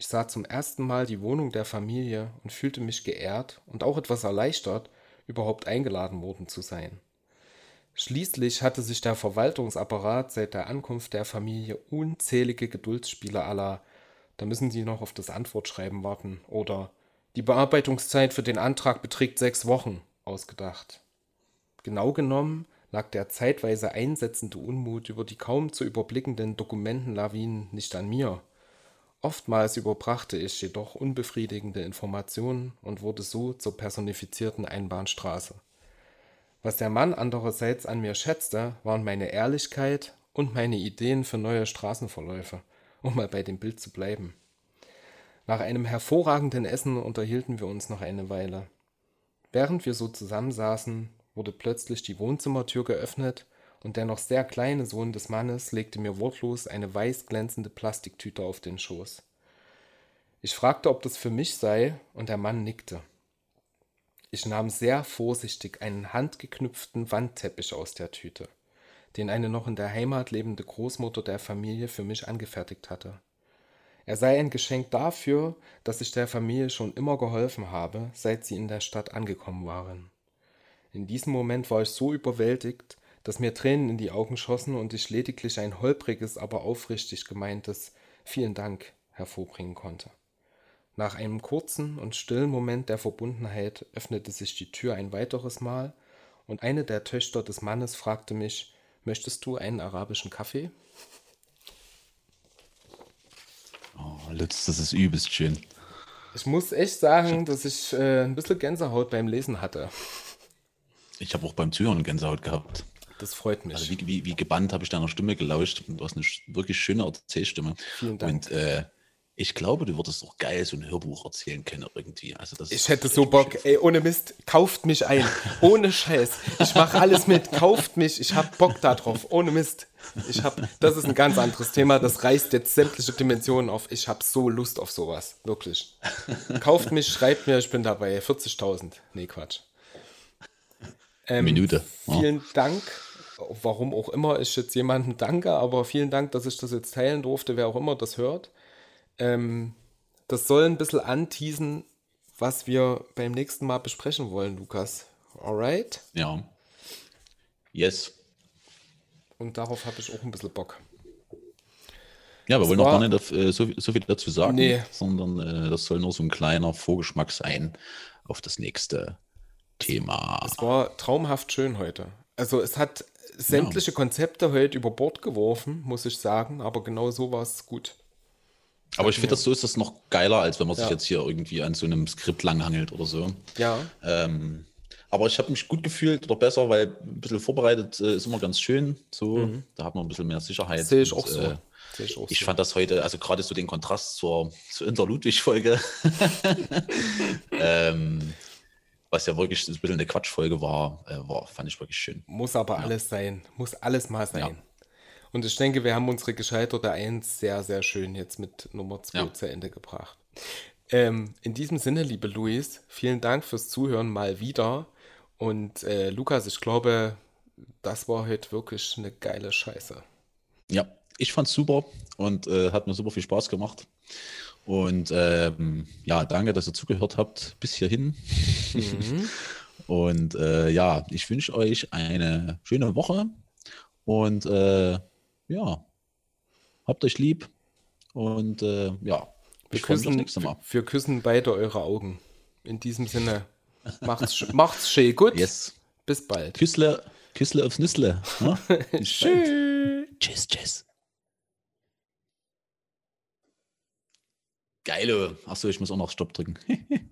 Ich sah zum ersten Mal die Wohnung der Familie und fühlte mich geehrt und auch etwas erleichtert, überhaupt eingeladen worden zu sein. Schließlich hatte sich der Verwaltungsapparat seit der Ankunft der Familie unzählige Geduldsspiele aller da müssen Sie noch auf das Antwortschreiben warten oder die Bearbeitungszeit für den Antrag beträgt sechs Wochen ausgedacht. Genau genommen lag der zeitweise einsetzende Unmut über die kaum zu überblickenden Dokumentenlawinen nicht an mir, Oftmals überbrachte ich jedoch unbefriedigende Informationen und wurde so zur personifizierten Einbahnstraße. Was der Mann andererseits an mir schätzte, waren meine Ehrlichkeit und meine Ideen für neue Straßenverläufe, um mal bei dem Bild zu bleiben. Nach einem hervorragenden Essen unterhielten wir uns noch eine Weile. Während wir so zusammensaßen, wurde plötzlich die Wohnzimmertür geöffnet und der noch sehr kleine Sohn des Mannes legte mir wortlos eine weiß glänzende Plastiktüte auf den Schoß. Ich fragte, ob das für mich sei, und der Mann nickte. Ich nahm sehr vorsichtig einen handgeknüpften Wandteppich aus der Tüte, den eine noch in der Heimat lebende Großmutter der Familie für mich angefertigt hatte. Er sei ein Geschenk dafür, dass ich der Familie schon immer geholfen habe, seit sie in der Stadt angekommen waren. In diesem Moment war ich so überwältigt, dass mir Tränen in die Augen schossen und ich lediglich ein holpriges, aber aufrichtig gemeintes Vielen Dank hervorbringen konnte. Nach einem kurzen und stillen Moment der Verbundenheit öffnete sich die Tür ein weiteres Mal und eine der Töchter des Mannes fragte mich, möchtest du einen arabischen Kaffee? Oh, Lutz, das ist übelst schön. Ich muss echt sagen, dass ich äh, ein bisschen Gänsehaut beim Lesen hatte. Ich habe auch beim Zuhören Gänsehaut gehabt. Das freut mich. Also wie, wie, wie gebannt habe ich deiner Stimme gelauscht. Du hast eine wirklich schöne Erzählstimme. Vielen Dank. Und äh, ich glaube, du würdest doch geil so ein Hörbuch erzählen können irgendwie. Also das ich hätte so Bock, ey, ohne Mist, kauft mich ein. Ohne Scheiß. Ich mache alles mit, kauft mich. Ich habe Bock darauf. Ohne Mist. Ich hab, das ist ein ganz anderes Thema. Das reißt jetzt sämtliche Dimensionen auf. Ich habe so Lust auf sowas. Wirklich. Kauft mich, schreibt mir, ich bin dabei. 40.000. Nee, Quatsch. Ähm, Minute. Vielen Dank. Warum auch immer ich jetzt jemandem danke, aber vielen Dank, dass ich das jetzt teilen durfte, wer auch immer das hört. Ähm, das soll ein bisschen anteasen, was wir beim nächsten Mal besprechen wollen, Lukas. Alright? Ja. Yes. Und darauf habe ich auch ein bisschen Bock. Ja, wir das wollen noch gar nicht äh, so, so, viel dazu sagen, nee. sondern äh, das soll nur so ein kleiner Vorgeschmack sein auf das nächste Thema. Es war traumhaft schön heute. Also es hat sämtliche ja. Konzepte heute über Bord geworfen, muss ich sagen, aber genau so war es gut. Aber ich finde, das so ist das noch geiler, als wenn man ja. sich jetzt hier irgendwie an so einem Skript langhangelt oder so. Ja. Ähm, aber ich habe mich gut gefühlt oder besser, weil ein bisschen vorbereitet äh, ist immer ganz schön. So, mhm. da hat man ein bisschen mehr Sicherheit. Sehe ich, auch so. Äh, ich auch ich so. fand das heute, also gerade so den Kontrast zur, zur Inter-Ludwig-Folge, ähm, was ja wirklich ein bisschen eine Quatschfolge war, äh, war, fand ich wirklich schön. Muss aber ja. alles sein. Muss alles mal sein. Ja. Und ich denke, wir haben unsere gescheiterte Eins sehr, sehr schön jetzt mit Nummer 2 ja. zu Ende gebracht. Ähm, in diesem Sinne, liebe Luis, vielen Dank fürs Zuhören mal wieder. Und äh, Lukas, ich glaube, das war heute wirklich eine geile Scheiße. Ja, ich fand's super und äh, hat mir super viel Spaß gemacht. Und ähm, ja, danke, dass ihr zugehört habt bis hierhin. Mhm. und äh, ja, ich wünsche euch eine schöne Woche und äh, ja, habt euch lieb und äh, ja, wir küssen. Wir küssen beide eure Augen. In diesem Sinne, macht's, macht's schön gut. Yes. Bis bald. Küssle, Küssle aufs Nüssle. Ne? tschüss. Tschüss, tschüss. Geile. Achso, ich muss auch noch Stopp drücken.